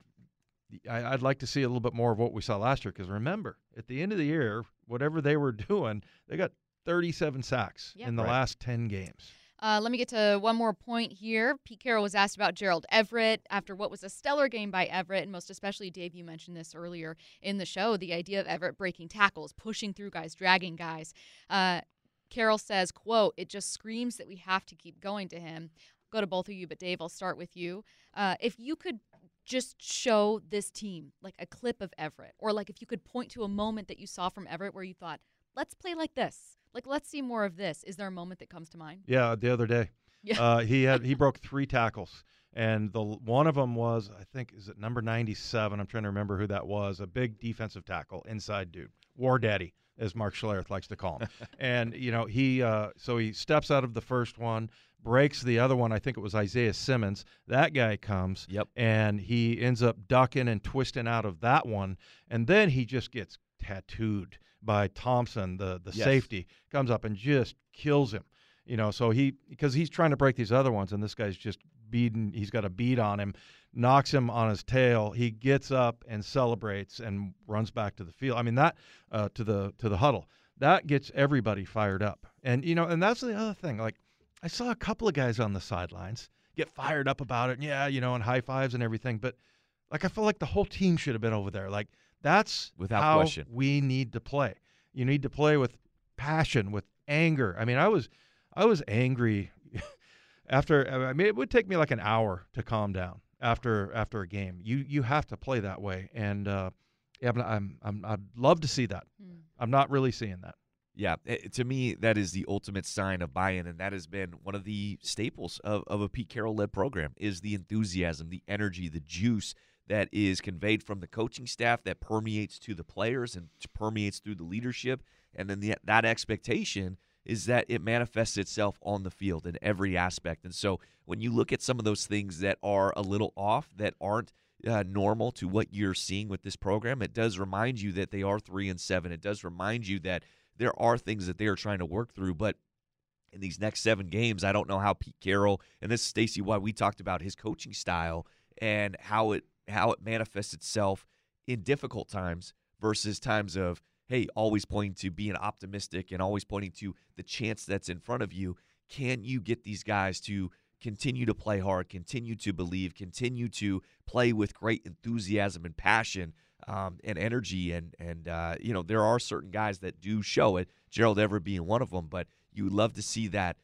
I, would like to see a little bit more of what we saw last year because remember, at the end of the year, whatever they were doing, they got 37 sacks yep. in the right. last 10 games. Uh, let me get to one more point here. Pete Carroll was asked about Gerald Everett after what was a stellar game by Everett, and most especially, Dave, you mentioned this earlier in the show the idea of Everett breaking tackles, pushing through guys, dragging guys. Uh, Carroll says, quote, it just screams that we have to keep going to him. Go to both of you, but Dave, I'll start with you. Uh, if you could just show this team like a clip of Everett, or like if you could point to a moment that you saw from Everett where you thought, let's play like this. Like, let's see more of this. Is there a moment that comes to mind? Yeah, the other day. Yeah. Uh, he had he broke three tackles, and the one of them was I think is it number ninety seven. I'm trying to remember who that was. A big defensive tackle, inside dude, War Daddy, as Mark Schlereth likes to call him. and you know he uh, so he steps out of the first one, breaks the other one. I think it was Isaiah Simmons. That guy comes, Yep. and he ends up ducking and twisting out of that one, and then he just gets tattooed by Thompson, the the Yes. safety, comes up and just kills him. You know, so he because he's trying to break these other ones, and this guy's just beating. He's got a beat on him, knocks him on his tail. He gets up and celebrates and runs back to the field. I mean that uh, to the to the huddle. That gets everybody fired up, and you know, and that's the other thing. Like I saw a couple of guys on the sidelines get fired up about it, and yeah, you know, and high fives and everything, but like I feel like the whole team should have been over there. Like that's Without how question. we need to play. You need to play with passion, with anger. I mean, I was I was angry after I mean it would take me like an hour to calm down after after a game. You you have to play that way and uh yeah, I'm, I'm, I'm I'd love to see that. Hmm. I'm not really seeing that. Yeah, eh, to me, that is the ultimate sign of buy-in, and that has been one of the staples of, of a Pete Carroll-led program is the enthusiasm, the energy, the juice that is conveyed from the coaching staff that permeates to the players and permeates through the leadership, and then the, that expectation is that it manifests itself on the field in every aspect. And so, when you look at some of those things that are a little off, that aren't uh, normal to what you're seeing with this program, it does remind you that they are three and seven. It does remind you that there are things that they are trying to work through, but in these next seven games, I don't know how Pete Carroll and this is Stacy why we talked about his coaching style and how it how it manifests itself in difficult times versus times of hey, always pointing to being optimistic and always pointing to the chance that's in front of you. Can you get these guys to continue to play hard, continue to believe, continue to play with great enthusiasm and passion um, and energy? And and uh, you know there are certain guys that do show it. Gerald Everett being one of them, but you love to see that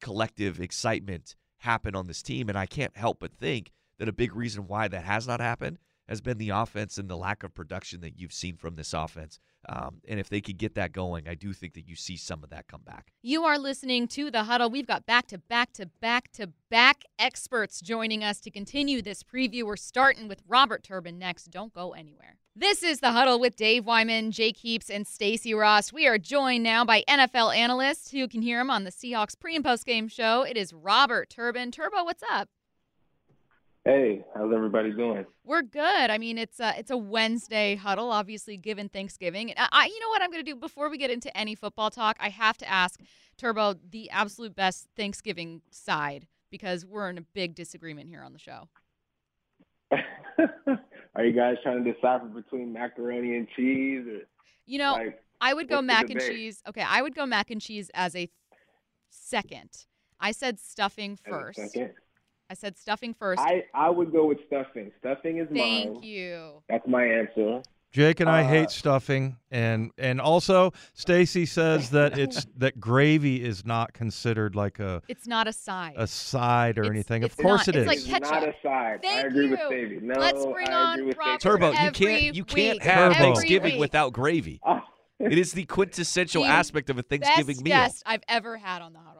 collective excitement happen on this team. And I can't help but think that a big reason why that has not happened has been the offense and the lack of production that you've seen from this offense. Um, and if they could get that going, I do think that you see some of that come back. You are listening to The Huddle. We've got back to back to back to back experts joining us to continue this preview. We're starting with Robert Turbin next. Don't go anywhere. This is The Huddle with Dave Wyman, Jake Heaps, and Stacy Ross. We are joined now by NFL analyst. who can hear him on the Seahawks pre and post game show. It is Robert Turbin. Turbo, what's up? Hey, how's everybody doing? We're good. I mean, it's a it's a Wednesday huddle, obviously given Thanksgiving. And I, you know what I'm going to do before we get into any football talk, I have to ask Turbo the absolute best Thanksgiving side because we're in a big disagreement here on the show. Are you guys trying to decipher between macaroni and cheese? Or, you know, like, I would go mac and cheese. Okay, I would go mac and cheese as a second. I said stuffing first. second? I said stuffing first. I, I would go with stuffing. Stuffing is Thank mine. Thank you. That's my answer. Jake and I Uh, hate stuffing, and and also Stacy says that it's that gravy is not considered like a It's not a side. a side or It's- anything. it's Of course not. it It's is. like It's not a side. I Thank agree with you. No, Let's bring I on agree with Robert Stacey. Turbo, you can't you can't week. have Turbo. Thanksgiving Every without gravy. It is the quintessential The aspect of a Thanksgiving Best meal. guest I've ever had on the huddle.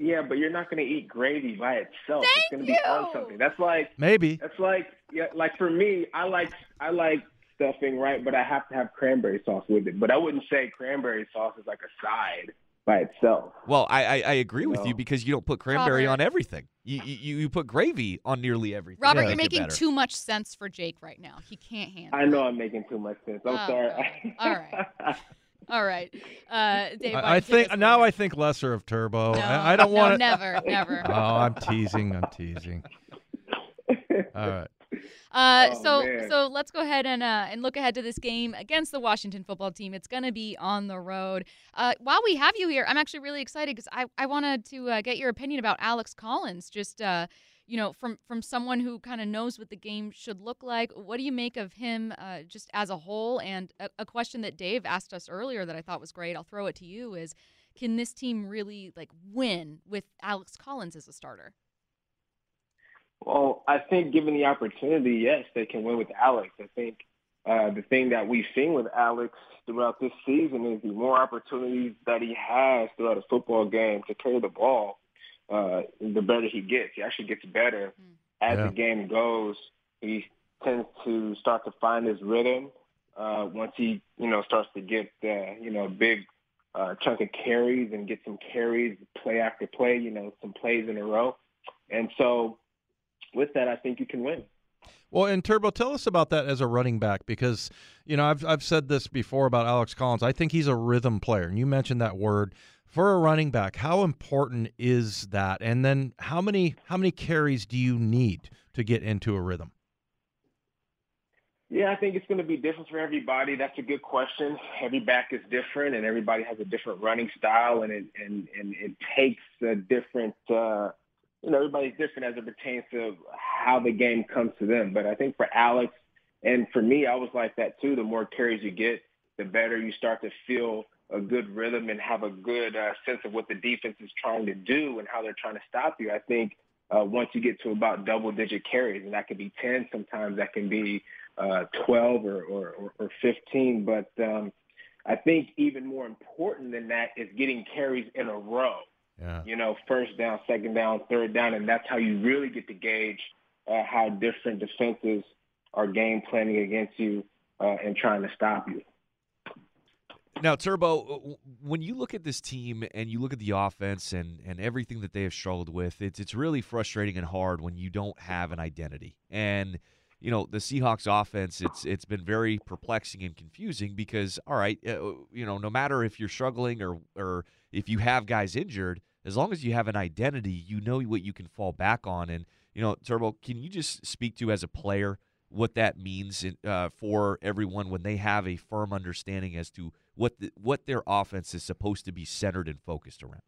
Yeah, but you're not going to eat gravy by itself. Thank it's going to be on something. That's like Maybe. That's like yeah, like for me, I like I like stuffing, right? But I have to have cranberry sauce with it. But I wouldn't say cranberry sauce is like a side by itself. Well, I I, I agree with you because you don't put cranberry Robert. on everything. You, you you put gravy on nearly everything. Robert, to you're making too much sense for Jake right now. He can't handle I it. know I'm making too much sense. I'm Oh, sorry. all right. All right. Uh, Dave, I, I don't you take think now away? I think lesser of Turbo. No, I, I don't no, want to. never, never. Oh, I'm teasing. I'm teasing. All right. Uh, Oh, so man. so let's go ahead and uh, and look ahead to this game against the Washington football team. It's going to be on the road. Uh, while we have you here, I'm actually really excited because I, I wanted to uh, get your opinion about Alex Collins. Just uh, you know, from from someone who kind of knows what the game should look like. What do you make of him uh, just as a whole? And a, a question that Dave asked us earlier that I thought was great. I'll throw it to you: Is can this team really like win with Alex Collins as a starter? Well, I think given the opportunity, yes, they can win with Alex. I think uh, the thing that we've seen with Alex throughout this season is the more opportunities that he has throughout a football game to carry the ball, uh, the better he gets. He actually gets better as Yeah. the game goes. He tends to start to find his rhythm uh, once he, you know, starts to get, uh, you know, a big uh, chunk of carries and get some carries play after play, you know, some plays in a row. And so with that, I think you can win. Well, and Turbo, tell us about that as a running back because you know I've I've said this before about Alex Collins. I think he's a rhythm player, and you mentioned that word for a running back. How important is that? And then how many how many carries do you need to get into a rhythm? Yeah, I think it's going to be different for everybody. That's a good question. Every back is different, and everybody has a different running style, and it and and it takes a different. Uh, you know, everybody's different as it pertains to how the game comes to them. But I think for Alex and for me, I was like that too. The more carries you get, the better you start to feel a good rhythm and have a good uh, sense of what the defense is trying to do and how they're trying to stop you. I think uh, once you get to about double-digit carries, and that can be 10, sometimes that can be uh, 12 or, or, or, or 15. But um, I think even more important than that is getting carries in a row. Yeah. You know, first down, second down, third down, and that's how you really get to gauge uh, how different defenses are game planning against you uh, and trying to stop you. Now, Turbo, when you look at this team and you look at the offense and, and everything that they have struggled with, it's it's really frustrating and hard when you don't have an identity. And you know the Seahawks offense, it's it's been very perplexing and confusing because all right, uh, you know, no matter if you're struggling or or if you have guys injured, as long as you have an identity, you know what you can fall back on. And you know, Turbo, can you just speak to as a player what that means in, uh, for everyone when they have a firm understanding as to what the, what their offense is supposed to be centered and focused around.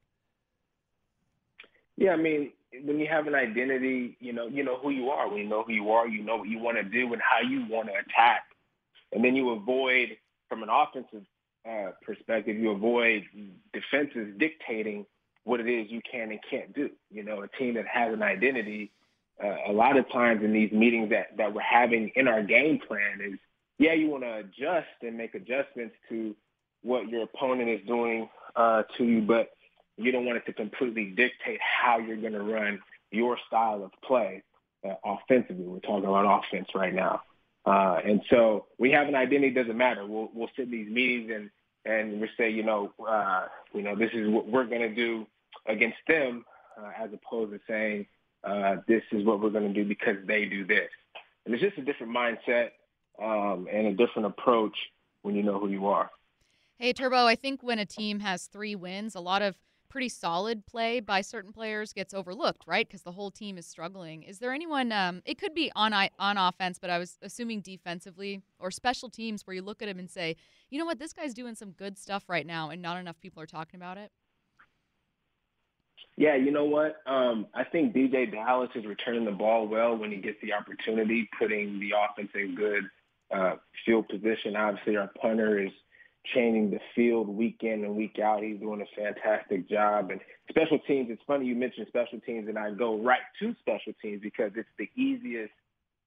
Yeah, I mean, when you have an identity, you know, you know who you are. When you know who you are, you know what you want to do and how you want to attack. And then you avoid, from an offensive uh, perspective, you avoid defenses dictating what it is you can and can't do. You know, a team that has an identity. Uh, a lot of times in these meetings that that we're having in our game plan is, yeah, you want to adjust and make adjustments to what your opponent is doing uh, to you, but you don't want it to completely dictate how you're going to run your style of play uh, offensively. We're talking about offense right now. Uh, and so we have an identity. Doesn't matter. We'll we'll sit in these meetings and and we say, you know, uh, you know, this is what we're going to do against them, uh, as opposed to saying uh, this is what we're going to do because they do this. And it's just a different mindset um, and a different approach when you know who you are. Hey, Turbo, I think when a team has three wins, a lot of pretty solid play by certain players gets overlooked, right? Because the whole team is struggling. Is there anyone? Um, it could be on on offense, but I was assuming defensively or special teams where you look at him and say, you know what, this guy's doing some good stuff right now, and not enough people are talking about it. Yeah, you know what? Um, I think DeeJay Dallas is returning the ball well when he gets the opportunity, putting the offense in good uh, field position. Obviously, our punter is changing the field week in and week out. He's doing a fantastic job. And special teams, it's funny you mentioned special teams, and I go right to special teams because it's the easiest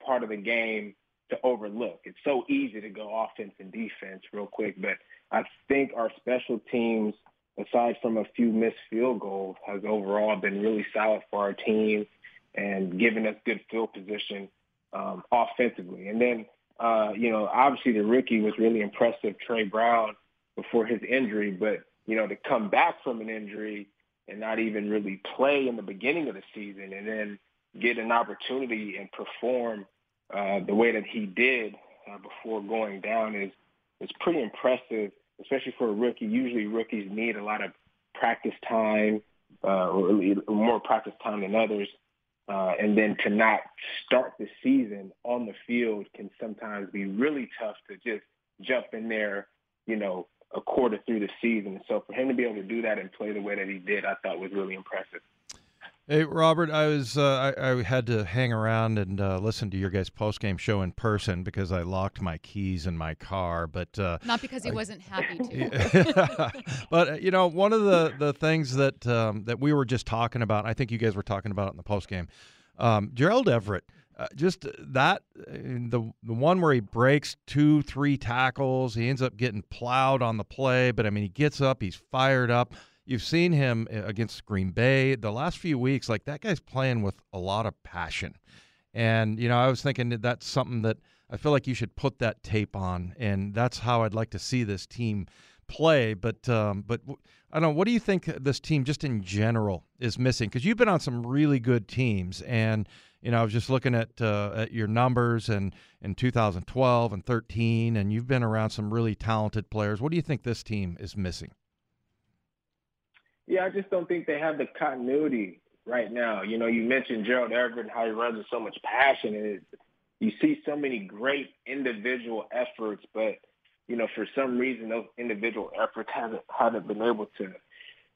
part of the game to overlook. It's so easy to go offense and defense real quick, but I think our special teams, aside from a few missed field goals, has overall been really solid for our team and giving us good field position um, offensively. And then uh, you know, obviously the rookie was really impressive, Tre Brown, before his injury, but, you know, to come back from an injury and not even really play in the beginning of the season and then get an opportunity and perform uh, the way that he did uh, before going down is, is pretty impressive, especially for a rookie. Usually rookies need a lot of practice time uh, or more practice time than others. Uh, and then to not start the season on the field can sometimes be really tough to just jump in there, you know, a quarter through the season. So for him to be able to do that and play the way that he did, I thought was really impressive. Hey Robert, I was uh, I, I, had to hang around and uh, listen to your guys' post game show in person because I locked my keys in my car. But uh, not because he I, wasn't happy to. but uh, you know, one of the the things that um, that we were just talking about, I think you guys were talking about it in the post game. Um, Gerald Everett, uh, just that uh, the the one where he breaks two, three tackles, he ends up getting plowed on the play. But I mean, he gets up, he's fired up You've seen him uh, against Green Bay the last few weeks. Like that guy's playing with a lot of passion, and you know I was thinking that that's something that I feel like you should put that tape on, and that's how I'd like to see this team play. But um, but I don't know. What do you think this team just in general is missing? Because you've been on some really good teams, and you know I was just looking at uh, at your numbers and in 2012 and 13, and you've been around some really talented players. What do you think this team is missing? Yeah, I just don't think they have the continuity right now. You know, you mentioned Gerald Everett, and how he runs with so much passion, and it, you see so many great individual efforts, but you know, for some reason, those individual efforts haven't haven't been able to,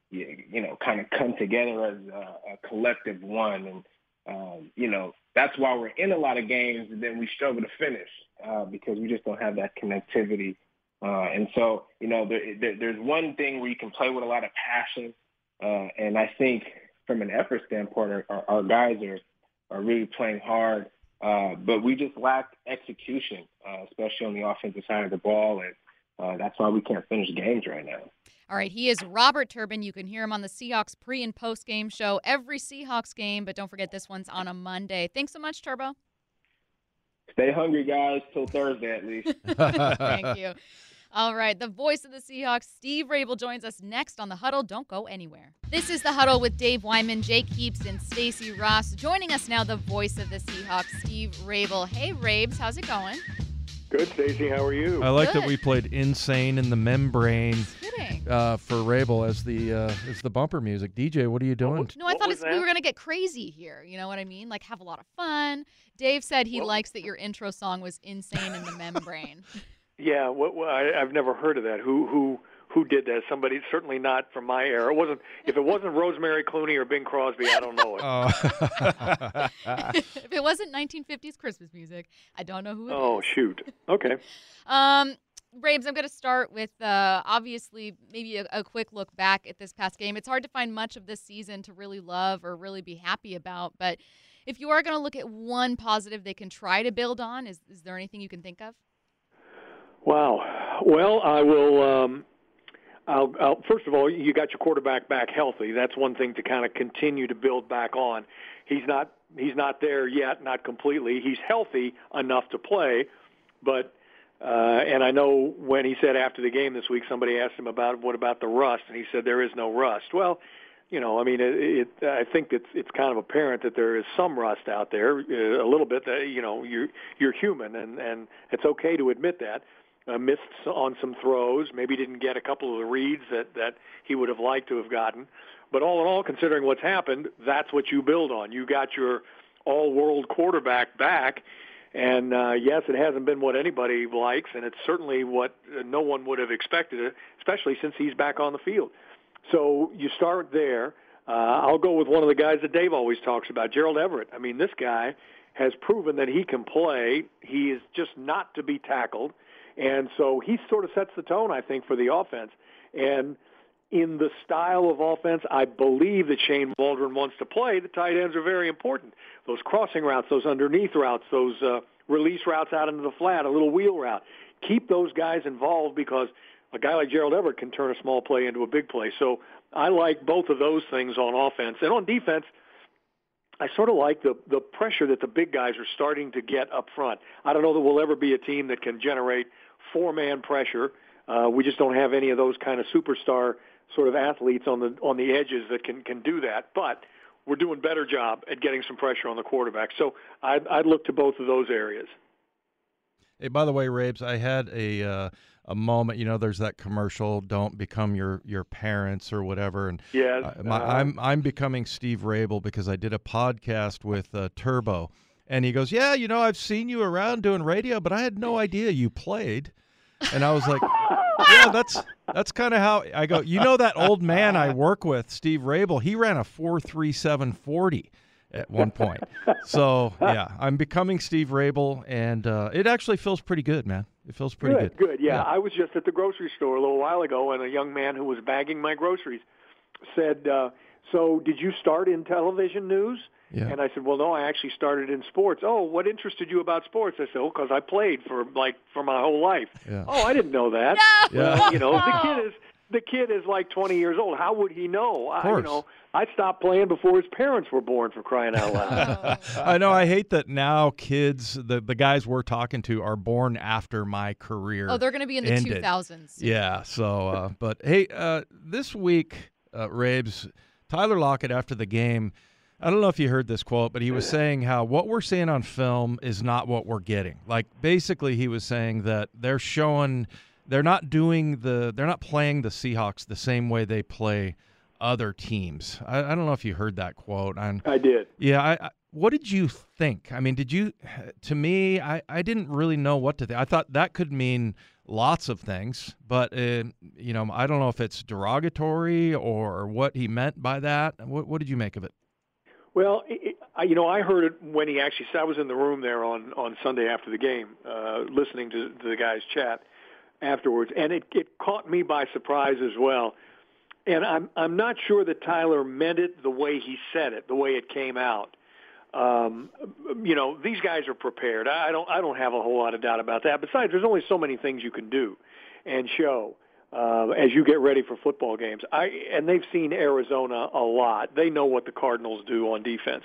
you know, kind of come together as a, a collective one, and um, you know, that's why we're in a lot of games, and then we struggle to finish uh, because we just don't have that connectivity uh, and so, you know, there, there, there's one thing where you can play with a lot of passion, uh, and I think from an effort standpoint, our, our, guys are are really playing hard, uh, but we just lack execution, uh, especially on the offensive side of the ball, and uh, that's why we can't finish games right now. All right, he is Robert Turbin. You can hear him on the Seahawks pre and post game show every Seahawks game, but don't forget this one's on a Monday. Thanks so much, Turbo. Stay hungry, guys, till Thursday at least. Thank you. All right, the voice of the Seahawks, Steve Raible, joins us next on the Huddle. Don't go anywhere. This is the Huddle with Dave Wyman, Jake Heaps, and Stacy Ross. Joining us now, the voice of the Seahawks, Steve Raible. Hey, Rabes, how's it going? Good, Stacy. How are you? I like Good. that we played "Insane in the Membrane" uh, for Raible as the uh, as the bumper music. DJ, what are you doing? No, I thought we were gonna get crazy here. You know what I mean? Like have a lot of fun. Dave said he likes that your intro song was "Insane in the Membrane." Yeah, what, what, I, I've never heard of that. Who who who did that? Somebody certainly not from my era. It wasn't if it wasn't Rosemary Clooney or Bing Crosby, I don't know it. Oh. if it wasn't 1950s Christmas music, I don't know who it oh, is. shoot. Okay. um Rabes, I'm going to start with uh, obviously maybe a, a, quick look back at this past game. It's hard to find much of this season to really love or really be happy about, but if you are going to look at one positive they can try to build on, is, is there anything you can think of? Wow. Well, I will. Um, I'll, I'll, first of all, you got your quarterback back healthy. That's one thing to kind of continue to build back on. He's not he's not there yet, not completely. He's healthy enough to play, but uh, and I know when he said after the game this week, somebody asked him about what about the rust, and he said there is no rust. Well, you know, I mean, it, it, I think it's it's kind of apparent that there is some rust out there, uh, a little bit. That you know, you're you're human, and and it's okay to admit that. Uh, missed on some throws, maybe didn't get a couple of the reads that that he would have liked to have gotten. But all in all, considering what's happened, that's what you build on. You got your all-world quarterback back, and uh, yes, it hasn't been what anybody likes, and it's certainly what uh, no one would have expected, especially since he's back on the field. So you start there. Uh, I'll go with one of the guys that Dave always talks about, Gerald Everett. I mean, this guy has proven that he can play. He is just not to be tackled. And so he sort of sets the tone, I think, for the offense. And in the style of offense I believe that Shane Waldron wants to play, the tight ends are very important. Those crossing routes, those underneath routes, those uh, release routes out into the flat, a little wheel route. Keep those guys involved because a guy like Gerald Everett can turn a small play into a big play. So I like both of those things on offense. And on defense, I sort of like the the pressure that the big guys are starting to get up front. I don't know that we'll ever be a team that can generate four man pressure. Uh, we just don't have any of those kind of superstar sort of athletes on the on the edges that can can do that. But we're doing better job at getting some pressure on the quarterback. So I'd, I'd look to both of those areas. Hey, by the way, Rabes, I had a uh, a moment. You know, there's that commercial, "Don't become your your parents" or whatever. And yeah, uh, my, I'm I'm becoming Steve Raible because I did a podcast with uh, Turbo, and he goes, "Yeah, you know, I've seen you around doing radio, but I had no idea you played." And I was like, "Yeah, that's that's kind of how I go. You know that old man I work with, Steve Raible. He ran a four three seven forty at one point. So yeah, I'm becoming Steve Raible, and uh, it actually feels pretty good, man. It feels pretty good. Good, good. Yeah. yeah, I was just at the grocery store a little while ago, and a young man who was bagging my groceries said, uh, "So, did you start in television news?" Yeah. And I said, well, no, I actually started in sports. Oh, what interested you about sports? I said, oh, because I played for like for my whole life. Yeah. Oh, I didn't know that. No! Yeah. you know, the kid is the kid is like 20 years old. How would he know? Of I, you know, I stopped playing before his parents were born for crying out loud. I know. I hate that now kids, the the guys we're talking to, are born after my career. Oh, they're going to be in the ended. 2000s. Yeah. So, uh, but hey, uh, this week, uh, Rabes, Tyler Lockett after the game I don't know if you heard this quote, but he was saying how what we're seeing on film is not what we're getting. Like basically, he was saying that they're showing they're not doing the they're not playing the Seahawks the same way they play other teams. I, I don't know if you heard that quote. And, I did. Yeah. I, I, what did you think? I mean, did you? To me, I I didn't really know what to think. I thought that could mean lots of things, but uh, you know, I don't know if it's derogatory or what he meant by that. What, what did you make of it? Well, it, I, you know, I heard it when he actually said I was in the room there on on Sunday after the game, uh, listening to, to the guys chat afterwards, and it it caught me by surprise as well. And I'm I'm not sure that Tyler meant it the way he said it, the way it came out. Um, you know, these guys are prepared. I don't I don't have a whole lot of doubt about that. Besides, there's only so many things you can do and show uh, as you get ready for football games. I and they've seen Arizona a lot. They know what the Cardinals do on defense.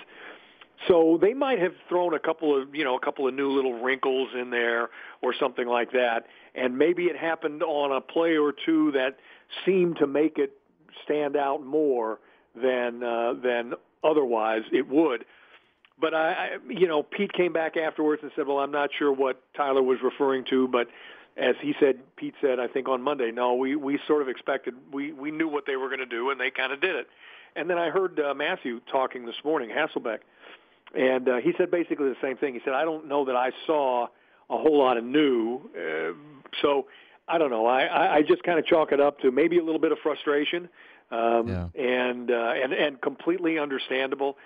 So they might have thrown a couple of, you know, a couple of new little wrinkles in there or something like that. And maybe it happened on a play or two that seemed to make it stand out more than uh, than otherwise it would. But I, I, you know, Pete came back afterwards and said, "Well, I'm not sure what Tyler was referring to, but as he said, Pete said, I think on Monday, no, we, we sort of expected, we, we knew what they were going to do, and they kind of did it. And then I heard uh, Matthew talking this morning, Hasselbeck, and uh, he said basically the same thing. He said, I don't know that I saw a whole lot of new. Uh, so I don't know. I, I just kind of chalk it up to maybe a little bit of frustration um, yeah. and, uh, and, and completely understandable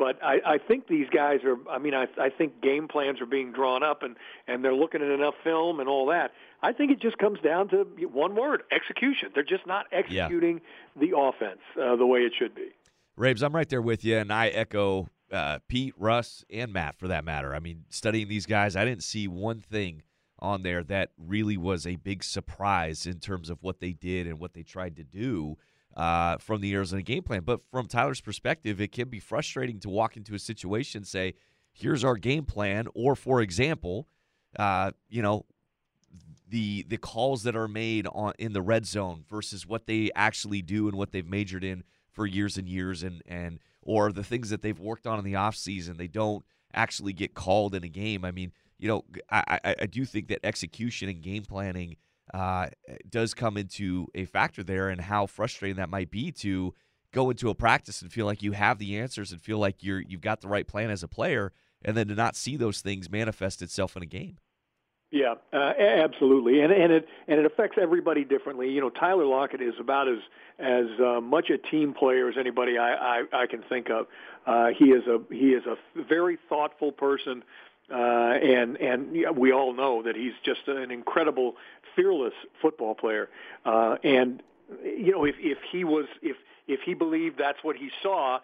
But I, I think these guys are. I mean, I, I think game plans are being drawn up, and and they're looking at enough film and all that. I think it just comes down to one word: execution. They're just not executing yeah. the offense uh, the way it should be. Rabes, I'm right there with you, and I echo uh, Pete, Russ, and Matt for that matter. I mean, studying these guys, I didn't see one thing on there that really was a big surprise in terms of what they did and what they tried to do uh, from the Arizona game plan. But from Tyler's perspective, it can be frustrating to walk into a situation, and say, "Here's our game plan," or, for example, uh, you know, the the calls that are made on in the red zone versus what they actually do and what they've majored in for years and years, and and or the things that they've worked on in the off season, they don't actually get called in a game. I mean, you know, I, I, I do think that execution and game planning uh, does come into a factor there, and how frustrating that might be to go into a practice and feel like you have the answers and feel like you're you've got the right plan as a player, and then to not see those things manifest itself in a game. Yeah, uh, absolutely, and and it and it affects everybody differently. You know, Tyler Lockett is about as as uh, much a team player as anybody I I, I can think of. Uh, he is a he is a very thoughtful person, uh, and and we all know that he's just an incredible, fearless football player. Uh, and you know, if if he was if if he believed that's what he saw,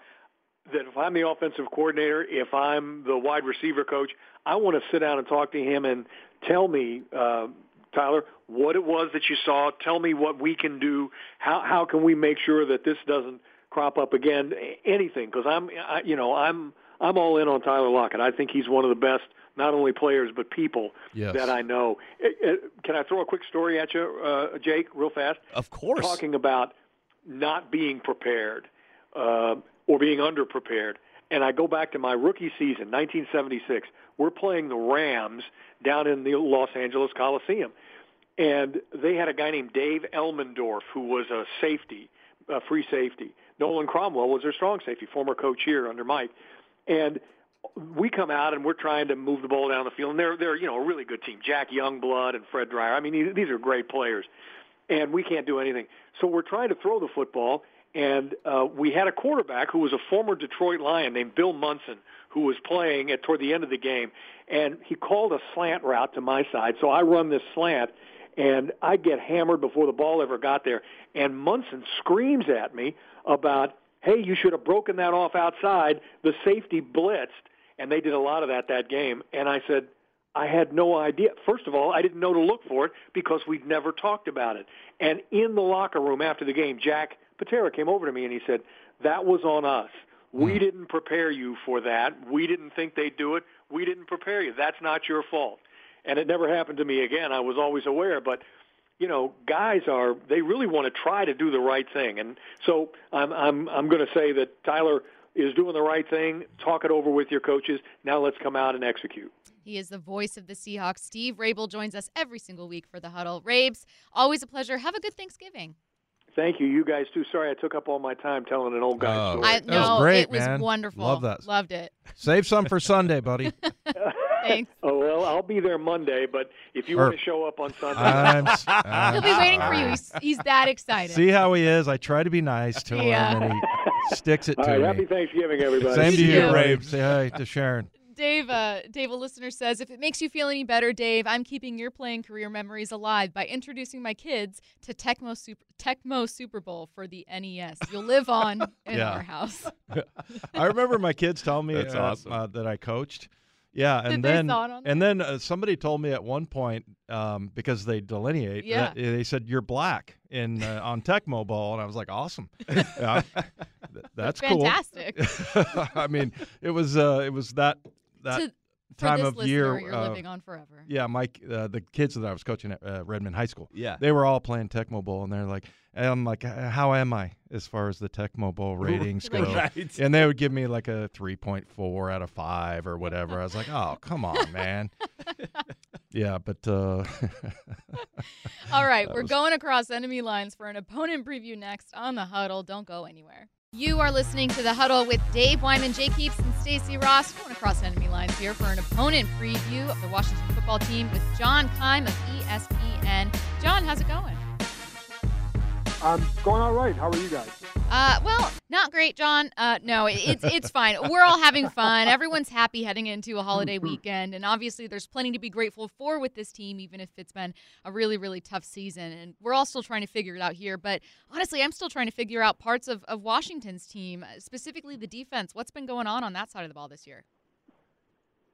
that if I'm the offensive coordinator, if I'm the wide receiver coach, I want to sit down and talk to him and tell me, uh, Tyler, what it was that you saw. Tell me what we can do. How how can we make sure that this doesn't crop up again? Anything, because I'm, I, you know, I'm I'm all in on Tyler Lockett. I think he's one of the best, not only players but people yes. that I know. Can I throw a quick story at you, uh, Jake, real fast? Of course. Talking about not being prepared uh, or being underprepared. And I go back to my rookie season, 1976. We're playing the Rams down in the Los Angeles Coliseum. And they had a guy named Dave Elmendorf who was a safety, a free safety. Nolan Cromwell was their strong safety, former coach here under Mike. And we come out and we're trying to move the ball down the field, and they're they're you know a really good team. Jack Youngblood and Fred Dryer. I mean, these are great players, and we can't do anything. So we're trying to throw the football, and uh, we had a quarterback who was a former Detroit Lion named Bill Munson, who was playing at toward the end of the game, and he called a slant route to my side. So I run this slant, and I get hammered before the ball ever got there. And Munson screams at me about, "Hey, you should have broken that off outside." The safety blitzed, and they did a lot of that that game. And I said, I had no idea. First of all, I didn't know to look for it because we'd never talked about it. And in the locker room after the game, Jack Patera came over to me and he said, "That was on us. We mm. didn't prepare you for that. We didn't think they'd do it. We didn't prepare you. That's not your fault." And it never happened to me again. I was always aware, but you know, guys are they really want to try to do the right thing. And so I'm I'm I'm going to say that Tyler is doing the right thing. Talk it over with your coaches. Now let's come out and execute. He is the voice of the Seahawks. Steve Raible joins us every single week for the huddle. Rabes, always a pleasure. Have a good Thanksgiving. Thank you. You guys too. Sorry I took up all my time telling an old guy oh, story. I, no, was great, it was man. wonderful. Love that. Loved it. Save some for Sunday, buddy. Thanks. Oh well, I'll be there Monday, but if you or, want to show up on Sunday, I'm, I'm, he'll be waiting for you. He's, he's, that excited. See how he is. I try to be nice to yeah. him, and he sticks it All to right, me. Happy Thanksgiving, everybody. Same to you, you. Rabe. Say hi to Sharon. Dave, uh, Dave, a listener says, if it makes you feel any better, Dave, I'm keeping your playing career memories alive by introducing my kids to Tecmo Super, Tecmo Super Bowl for the NES. You'll live on in Yeah. our house. I remember my kids telling me That's uh, awesome. uh, that I coached. Yeah, and then and then uh, somebody told me at one point um, because they delineate. uh, Yeah. they said you're black in uh, on Tecmo Bowl, and I was like, awesome. Yeah, th- that's cool. Fantastic. I mean, it was uh, it was that that to, time this of year. you're uh, living on forever. Yeah, Mike, uh, the kids that I was coaching at uh, Redmond High School, Yeah. they were all playing Tecmo Bowl, and they're like, and I'm like, "Uh, how am I as far as the Tecmo Bowl ratings go? Right. And they would give me like a 3.4 out of 5 or whatever. I was like, oh, come on, man. yeah, but uh, All right, we're was- going across enemy lines for an opponent preview next on the huddle. Don't go anywhere. You are listening to the huddle with Dave Wyman, Jake Heaps, and Stacy Ross. Going across enemy lines here for an opponent preview of the Washington football team with John Keim of ESPN. John, how's it going? I'm going all right. How are you guys? Uh, well, not great, John. Uh, no, it's it's fine. We're all having fun. Everyone's happy heading into a holiday weekend, and obviously, there's plenty to be grateful for with this team, even if it's been a really, really tough season. And we're all still trying to figure it out here. But honestly, I'm still trying to figure out parts of, of Washington's team, specifically the defense. What's been going on on that side of the ball this year?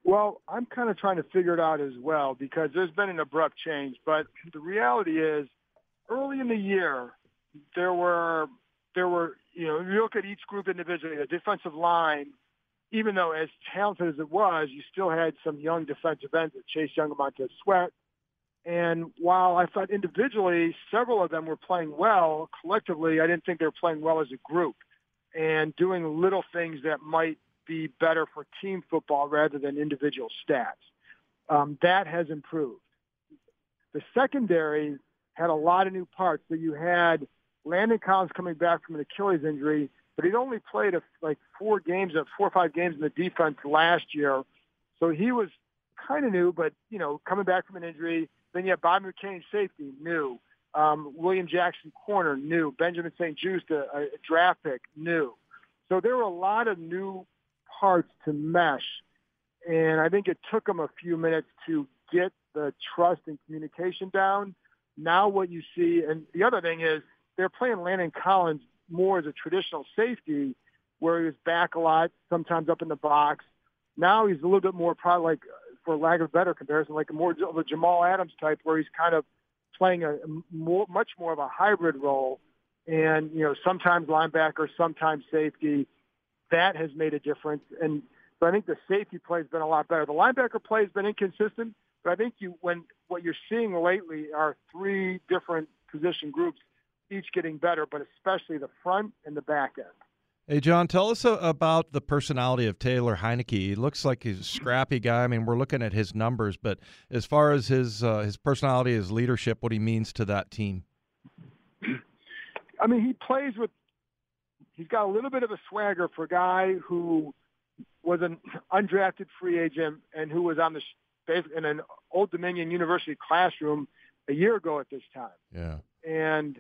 Well, I'm kind of trying to figure it out as well because there's been an abrupt change. But the reality is, early in the year, there were there were you know you look at each group individually. The defensive line, even though as talented as it was, you still had some young defensive ends, that Chase Young, and Montez Sweat. And while I thought individually several of them were playing well, collectively I didn't think they were playing well as a group and doing little things that might be better for team football rather than individual stats. Um, that has improved. The secondary had a lot of new parts. So you had Landon Collins coming back from an Achilles injury, but he'd only played a, like four games, of four or five games in the defense last year. So he was kind of new, but you know, coming back from an injury. Then you have Bob McCain, safety, new. Um, William Jackson, corner, new. Benjamin St-Juste, a, a draft pick, new. So there were a lot of new parts to mesh, and I think it took them a few minutes to get the trust and communication down. Now what you see, and the other thing is they're playing Landon Collins more as a traditional safety, where he was back a lot, sometimes up in the box. Now he's a little bit more probably like, for lack of better comparison, like more of a Jamal Adams type, where he's kind of playing a more, much more of a hybrid role, and you know sometimes linebacker, sometimes safety. That has made a difference, and so I think the safety play has been a lot better. The linebacker play has been inconsistent, but I think you when what you're seeing lately are three different position groups, each getting better, but especially the front and the back end. Hey, John, tell us about the personality of Taylor Heinicke. He looks like he's a scrappy guy. I mean, we're looking at his numbers, but as far as his uh, his personality, his leadership, what he means to that team. I mean, he plays with. He's got a little bit of a swagger for a guy who was an undrafted free agent and who was on the in an Old Dominion University classroom a year ago at this time. Yeah. And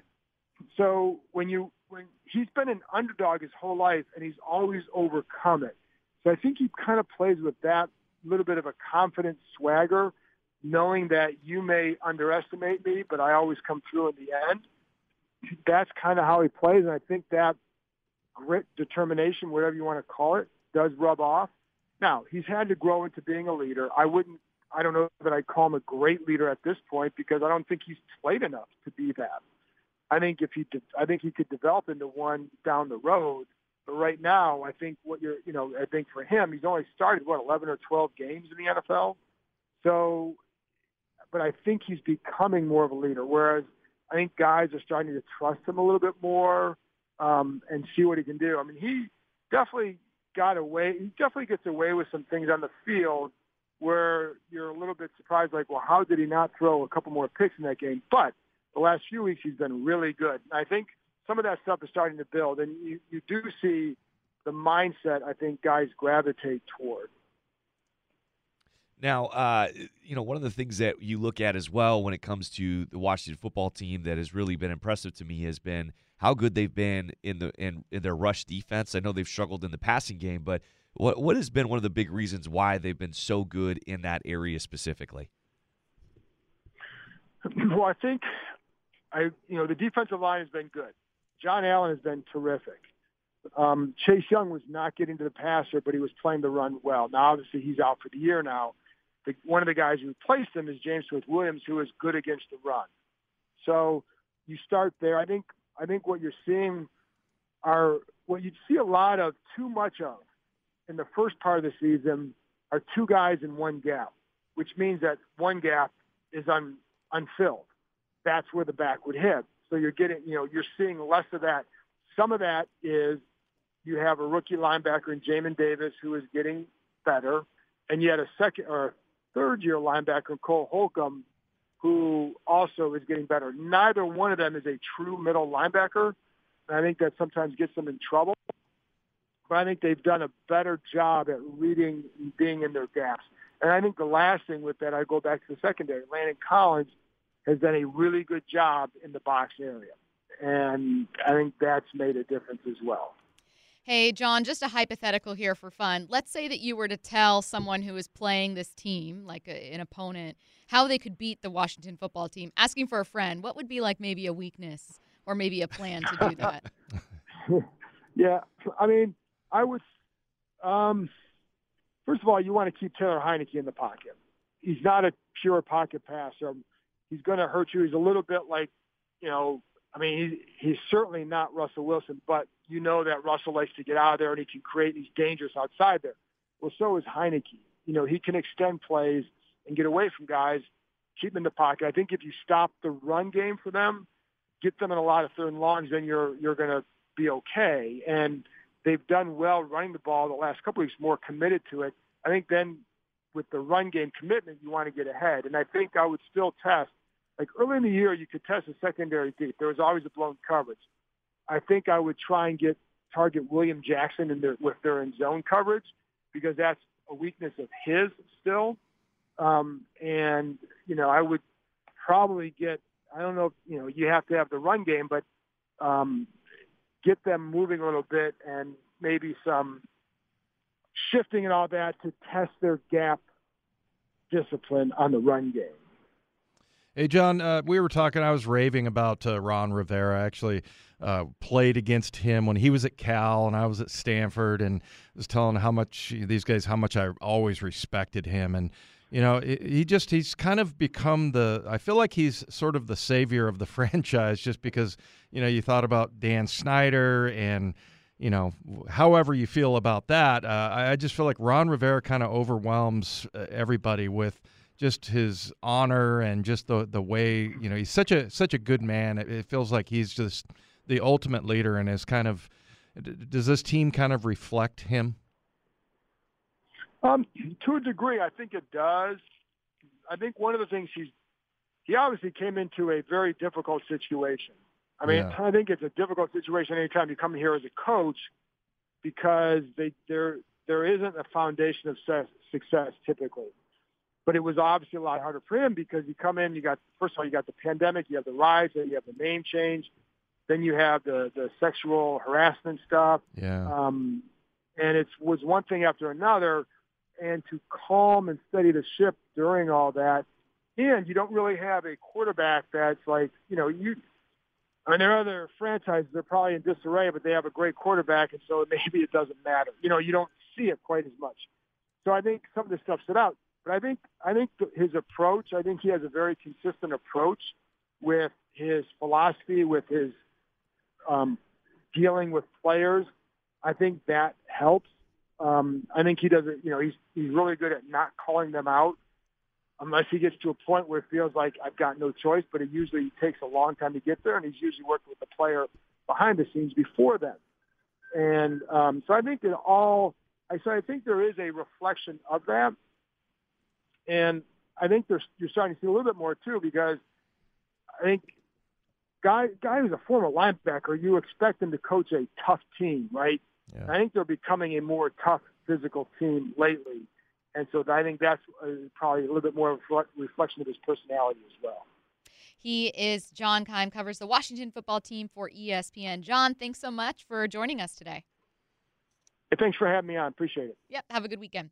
so when you when he's been an underdog his whole life and he's always overcome it. So I think he kind of plays with that little bit of a confident swagger, knowing that you may underestimate me, but I always come through in the end. That's kind of how he plays, and I think that grit, determination, whatever you want to call it, does rub off. Now he's had to grow into being a leader. I wouldn't I don't know that I'd call him a great leader at this point because I don't think he's played enough to be that. I think if he, de- I think he could develop into one down the road. But right now, I think what you're, you know, I think for him, he's only started what 11 or 12 games in the NFL. So, but I think he's becoming more of a leader. Whereas I think guys are starting to trust him a little bit more um, and see what he can do. I mean, he definitely got away. He definitely gets away with some things on the field where you're a little bit surprised, like, well, how did he not throw a couple more picks in that game? But the last few weeks, he's been really good. I think some of that stuff is starting to build, and you, you do see the mindset I think guys gravitate toward. Now, uh, you know, one of the things that you look at as well when it comes to the Washington football team that has really been impressive to me has been how good they've been in the in, in their rush defense. I know they've struggled in the passing game, but what what has been one of the big reasons why they've been so good in that area specifically? Well, I think I you know the defensive line has been good. John Allen has been terrific. Um, Chase Young was not getting to the passer, but he was playing the run well. Now, obviously, he's out for the year now. The, one of the guys who replaced him is James Smith Williams, who is good against the run. So you start there. I think I think what you're seeing are what you'd see a lot of too much of in the first part of the season are two guys in one gap, which means that one gap is un, unfilled. That's where the back would hit. So you're getting, you know, you're seeing less of that. Some of that is you have a rookie linebacker in Jamin Davis who is getting better, and you had a second or third year linebacker Cole Holcomb who also is getting better. Neither one of them is a true middle linebacker. I think that sometimes gets them in trouble but I think they've done a better job at reading and being in their gaps. And I think the last thing with that, I go back to the secondary. Landon Collins has done a really good job in the box area. and I think that's made a difference as well. Hey, John, just a hypothetical here for fun. Let's say that you were to tell someone who is playing this team, like a, an opponent, how they could beat the Washington football team, asking for a friend, what would be like maybe a weakness or maybe a plan to do that? yeah, I mean, I would. Um, first of all, you want to keep Taylor Heinicke in the pocket. He's not a pure pocket passer. He's going to hurt you. He's a little bit like, you know, I mean, he's, he's certainly not Russell Wilson, but you know that Russell likes to get out of there and he can create these dangerous outside there. Well, so is Heinicke. You know, he can extend plays and get away from guys, keep in the pocket. I think if you stop the run game for them, get them in a lot of third and longs, then you're you're going to be okay. And they've done well running the ball the last couple weeks, more committed to it. I think then with the run game commitment, you want to get ahead. And I think I would still test like early in the year, you could test a secondary deep. There was always a blown coverage. I think I would try and get target William Jackson in their, with their in zone coverage because that's a weakness of his still. Um, and you know, I would probably get. I don't know. If, you know, you have to have the run game, but um, get them moving a little bit and maybe some shifting and all that to test their gap discipline on the run game. Hey, John, uh, we were talking. I was raving about uh, Ron Rivera. I actually uh, played against him when he was at Cal and I was at Stanford, and was telling how much these guys how much I always respected him. And you know, he just he's kind of become the. I feel like he's sort of the savior of the franchise, just because you know you thought about Dan Snyder and you know, however you feel about that. Uh, I just feel like Ron Rivera kind of overwhelms uh, everybody with just his honor and just the the way you know he's such a such a good man. It, it feels like he's just the ultimate leader and is kind of. Does this team kind of reflect him? Um, to a degree, I think it does. I think one of the things he's he obviously came into a very difficult situation. I mean, yeah. I think it's a difficult situation anytime you come here as a coach because they, there there isn't a foundation of success typically. But it was obviously a lot harder for him because you come in, you got first of all you got the pandemic, you have the rise, then you have the name change, then you have the the sexual harassment stuff. Yeah. Um, and it was one thing after another, and to calm and steady the ship during all that, and you don't really have a quarterback that's like you know you. I mean, there are other franchises they're probably in disarray, but they have a great quarterback, and so maybe it doesn't matter. You know, you don't see it quite as much. So I think some of this stuff stood out. But I think I think his approach. I think he has a very consistent approach with his philosophy, with his um, dealing with players. I think that helps. Um, I think he does it. You know, he's he's really good at not calling them out unless he gets to a point where it feels like I've got no choice. But it usually takes a long time to get there, and he's usually worked with the player behind the scenes before then. And um, so I think that all. I so I think there is a reflection of that. And I think there's, you're starting to see a little bit more too because I think guy guy who's a former linebacker, you expect him to coach a tough team, right? Yeah. I think they're becoming a more tough physical team lately, and so I think that's uh, probably a little bit more of a reflection of his personality as well. He is John Keim, covers the Washington football team for ESPN. John, thanks so much for joining us today. Hey, thanks for having me on. Appreciate it. Yep. Have a good weekend.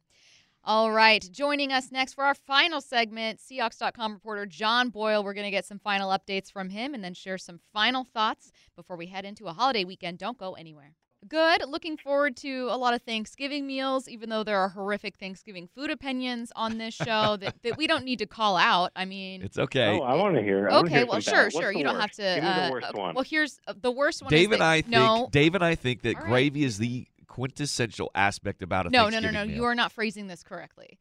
All right. Joining us next for our final segment, Seahawks.com reporter John Boyle. We're going to get some final updates from him and then share some final thoughts before we head into a holiday weekend. Don't go anywhere. Good. Looking forward to a lot of Thanksgiving meals, even though there are horrific Thanksgiving food opinions on this show that, that we don't need to call out. I mean, it's okay. Oh, I want to hear. okay, hear well, sure, sure. You don't have to. Give me the worst uh, one. Well, here's uh, the worst one. Dave and I think. no, Dave and I think that All right. gravy is the quintessential aspect about a no, no, no, Thanksgiving no. meal. You are not phrasing this correctly.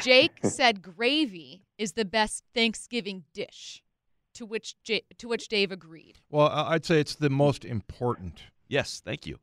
Jake said gravy is the best Thanksgiving dish, to which J- to which Dave agreed. Well, I- I'd say it's the most important. Yes, thank you.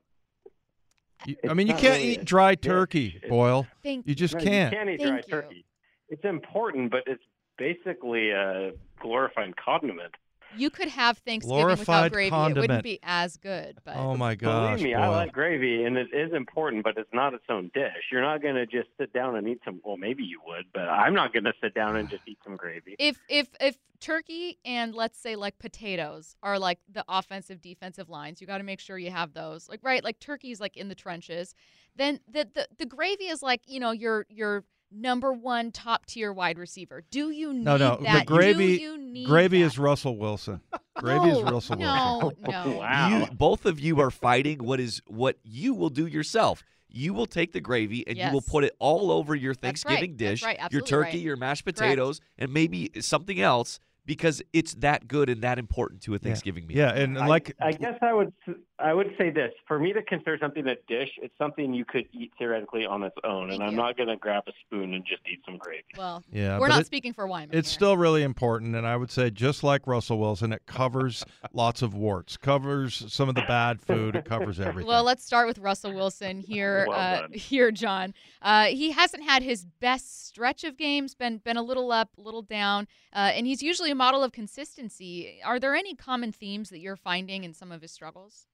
You- I mean, you can't really eat a dry dish. turkey, It's- Boyle. Thank You just No, can't. You can't eat Thank dry you. turkey. It's important, but it's basically a glorified condiment. You could have Thanksgiving without Glorified gravy. It wouldn't be as good. But Oh my gosh, Believe me, I boy. like gravy, and it is important, but it's not its own dish. You're not going to just sit down and eat some. Well, maybe you would, but I'm not going to sit down and just eat some gravy. if if if turkey and let's say like potatoes are like the offensive defensive lines, you got to make sure you have those. Like right, like turkey's like in the trenches. Then the the, the gravy is like you know your your number one top tier wide receiver. Do you need No, no. that? The gravy, Do you need gravy is Russell Wilson. Gravy is No, Russell no, Wilson. no. You, both of you are fighting what is what you will do yourself. You will take the gravy and you will put it all over your That's Thanksgiving right. That's dish, right. your turkey, right. your mashed Correct. potatoes, and maybe something else because it's that good and that important to a Thanksgiving meal. Yeah, and like I, guess I would I would say this: for me to consider something a dish, it's something you could eat theoretically on its own, and I'm not going to grab a spoon and just eat some gravy. Well, Yeah, we're not it- speaking for Wyman. It's still really important, and I would say just like Russell Wilson, it covers lots of warts, covers some of the bad food, it covers everything. Well, let's start with Russell Wilson here. Well uh, here, John. Uh, he hasn't had his best stretch of games. Been been a little up, a little down, uh, and he's usually a model of consistency. Are there any common themes that you're finding in some of his struggles?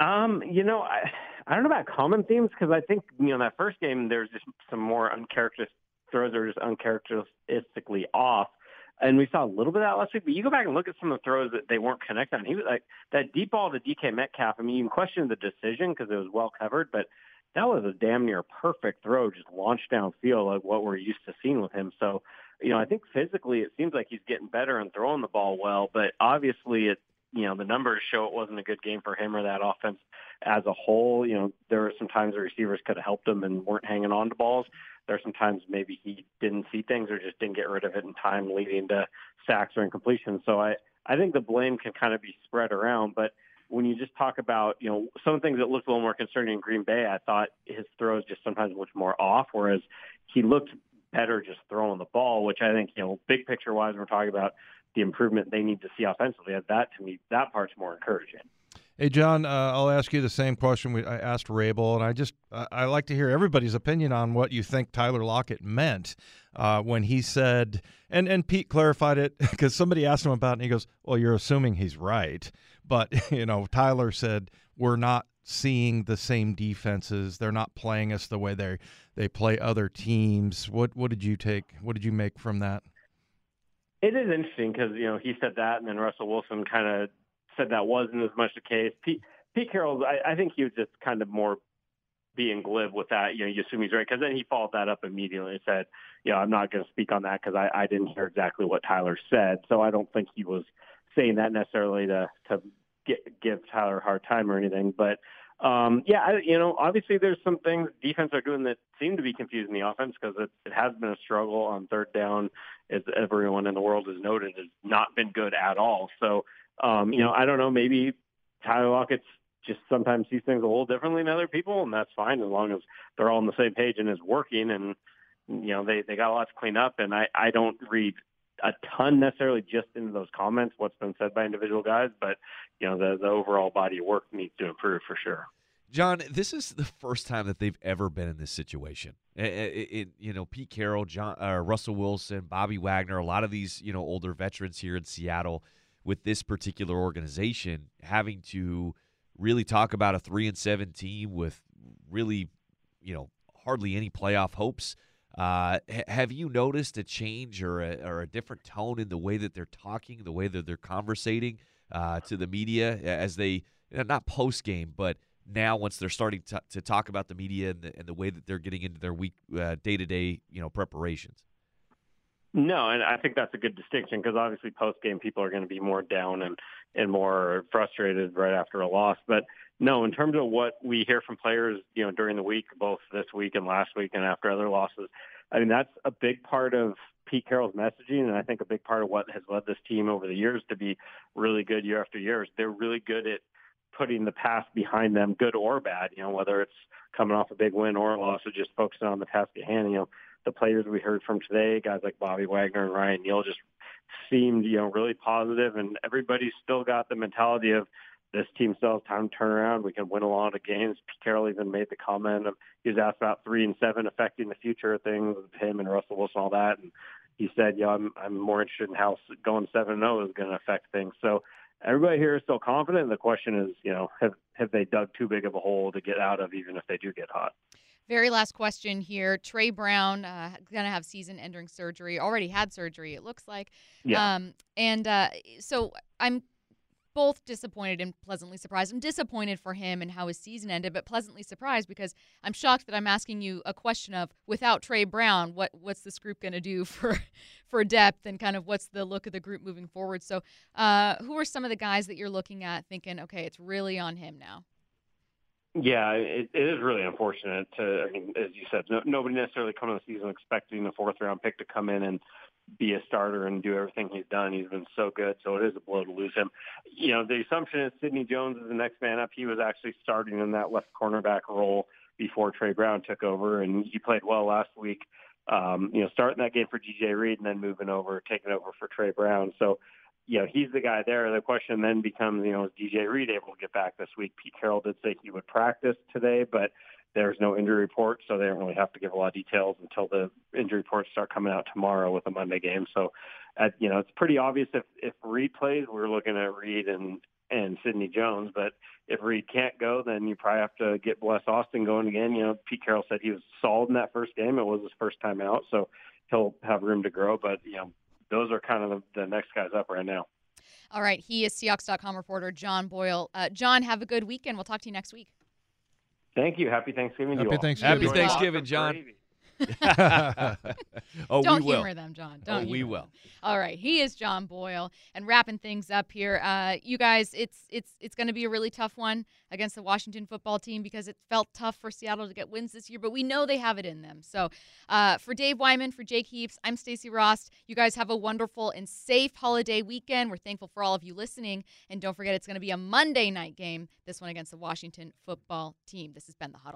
Um, you know, I I don't know about common themes because I think you know in that first game there's just some more uncharacteristic throws that are just uncharacteristically off, and we saw a little bit of that last week. But you go back and look at some of the throws that they weren't connected on. He was like that deep ball to DK Metcalf. I mean, you can question the decision because it was well covered, but that was a damn near perfect throw, just launched downfield like what we're used to seeing with him. So, you know, I think physically it seems like he's getting better and throwing the ball well, but obviously it you know, the numbers show it wasn't a good game for him or that offense as a whole. You know, there were some times the receivers could have helped him and weren't hanging on to balls. There are some times maybe he didn't see things or just didn't get rid of it in time, leading to sacks or incompletion. So I, I think the blame can kind of be spread around. But when you just talk about, you know, some things that looked a little more concerning in Green Bay, I thought his throws just sometimes looked more off, whereas he looked better just throwing the ball, which I think, you know, big picture wise, we're talking about the improvement they need to see offensively. That to me, that part's more encouraging. Hey, John, uh, I'll ask you the same question we, I asked Raible, and I just I, I like to hear everybody's opinion on what you think Tyler Lockett meant uh, when he said, and and Pete clarified it because somebody asked him about, it, and he goes, "Well, you're assuming he's right," but you know, Tyler said we're not seeing the same defenses; they're not playing us the way they they play other teams. What what did you take? What did you make from that? It is interesting because you know he said that, and then Russell Wilson kind of said that wasn't as much the case. Pete, Pete Carroll, I, I think he was just kind of more being glib with that. You know, you assume he's right because then he followed that up immediately and said, "You know, I'm not going to speak on that because I, I didn't hear exactly what Tyler said." So I don't think he was saying that necessarily to to get, give Tyler a hard time or anything, but. Um, yeah, I, you know, obviously there's some things defense are doing that seem to be confusing the offense because it, it has been a struggle on third down, as everyone in the world has noted, has not been good at all. So, um, you know, I don't know, maybe Tyler Lockett's just sometimes sees things a little differently than other people, and that's fine as long as they're all on the same page and it's working. And you know, they they got a lot to clean up, and I I don't read a ton necessarily just into those comments what's been said by individual guys, but you know, the the overall body of work needs to improve for sure. John, this is the first time that they've ever been in this situation. It, it, it- you know, Pete Carroll, John, uh, Russell Wilson, Bobby Wagner, a lot of these, you know, older veterans here in Seattle with this particular organization having to really talk about a three and seven team with really, you know, hardly any playoff hopes. Uh, ha- have you noticed a change or a, or a different tone in the way that they're talking, the way that they're conversating uh, to the media as they, you know, not post game, but now once they're starting to, to talk about the media and the, and the way that they're getting into their week day to day you know preparations No, and I think that's a good distinction because obviously post game people are going to be more down and and more frustrated right after a loss. But no, in terms of what we hear from players, you know, during the week, both this week and last week, and after other losses, I mean that's a big part of Pete Carroll's messaging, and I think a big part of what has led this team over the years to be really good year after year. Is they're really good at putting the past behind them, good or bad. You know, whether it's coming off a big win or a loss, or just focusing on the task at hand. You know, the players we heard from today, guys like Bobby Wagner and Ryan Neal, just seemed you know really positive, and everybody's still got the mentality of this team still has time to turn around. We can win a lot of games. Pete Carroll even made the comment of he was asked about three and seven affecting the future of things with him and Russell Wilson, and all that, and he said, "Yeah, I'm I'm more interested in how going seven zero is going to affect things." So everybody here is still confident. The question is, you know, have have they dug too big of a hole to get out of, even if they do get hot? Very last question here. Tre Brown uh, going to have season-ending surgery. Already had surgery, it looks like. Yeah. Um, and uh, so I'm both disappointed and pleasantly surprised. I'm disappointed for him and how his season ended, but pleasantly surprised because I'm shocked that I'm asking you a question of without Tre Brown, what what's this group going to do for for depth and kind of what's the look of the group moving forward. So, uh, who are some of the guys that you're looking at thinking, okay, it's really on him now? Yeah, it, it is really unfortunate. To, I mean, as you said, no, nobody necessarily coming to the season expecting the fourth round pick to come in and be a starter and do everything he's done. He's been so good, so it is a blow to lose him. You know, the assumption is Sidney Jones is the next man up. He was actually starting in that left cornerback role before Tre Brown took over, and he played well last week. Um, you know, starting that game for DJ Reed and then moving over, taking over for Tre Brown. So, you know, he's the guy there. The question then becomes, you know, is DJ Reed able to get back this week? Pete Carroll did say he would practice today, but there's no injury report, so they don't really have to give a lot of details until the injury reports start coming out tomorrow with the Monday game. So, at, you know, it's pretty obvious if if Reed plays, we're looking at Reed and and Sidney Jones. But if Reed can't go, then you probably have to get Bless Austin going again. You know, Pete Carroll said he was solid in that first game. It was his first time out, so he'll have room to grow. But you know, those are kind of the, the next guys up right now. All right, he is Seahawks.com reporter John Boyle. Uh, John, have a good weekend. We'll talk to you next week. Thank you. Happy Thanksgiving to Happy you all. Thanksgiving. Happy. Thanksgiving, John. oh, Don't we will. humor them, John. Don't oh, we will. them. All right, he is John Boyle, and wrapping things up here. Uh, you guys, it's it's it's going to be a really tough one against the Washington football team because it felt tough for Seattle to get wins this year, but we know they have it in them. So, uh, for Dave Wyman, for Jake Heaps, I'm Stacy Rost. You guys have a wonderful and safe holiday weekend. We're thankful for all of you listening, and don't forget it's going to be a Monday night game. This one against the Washington football team. This has been the Huddle.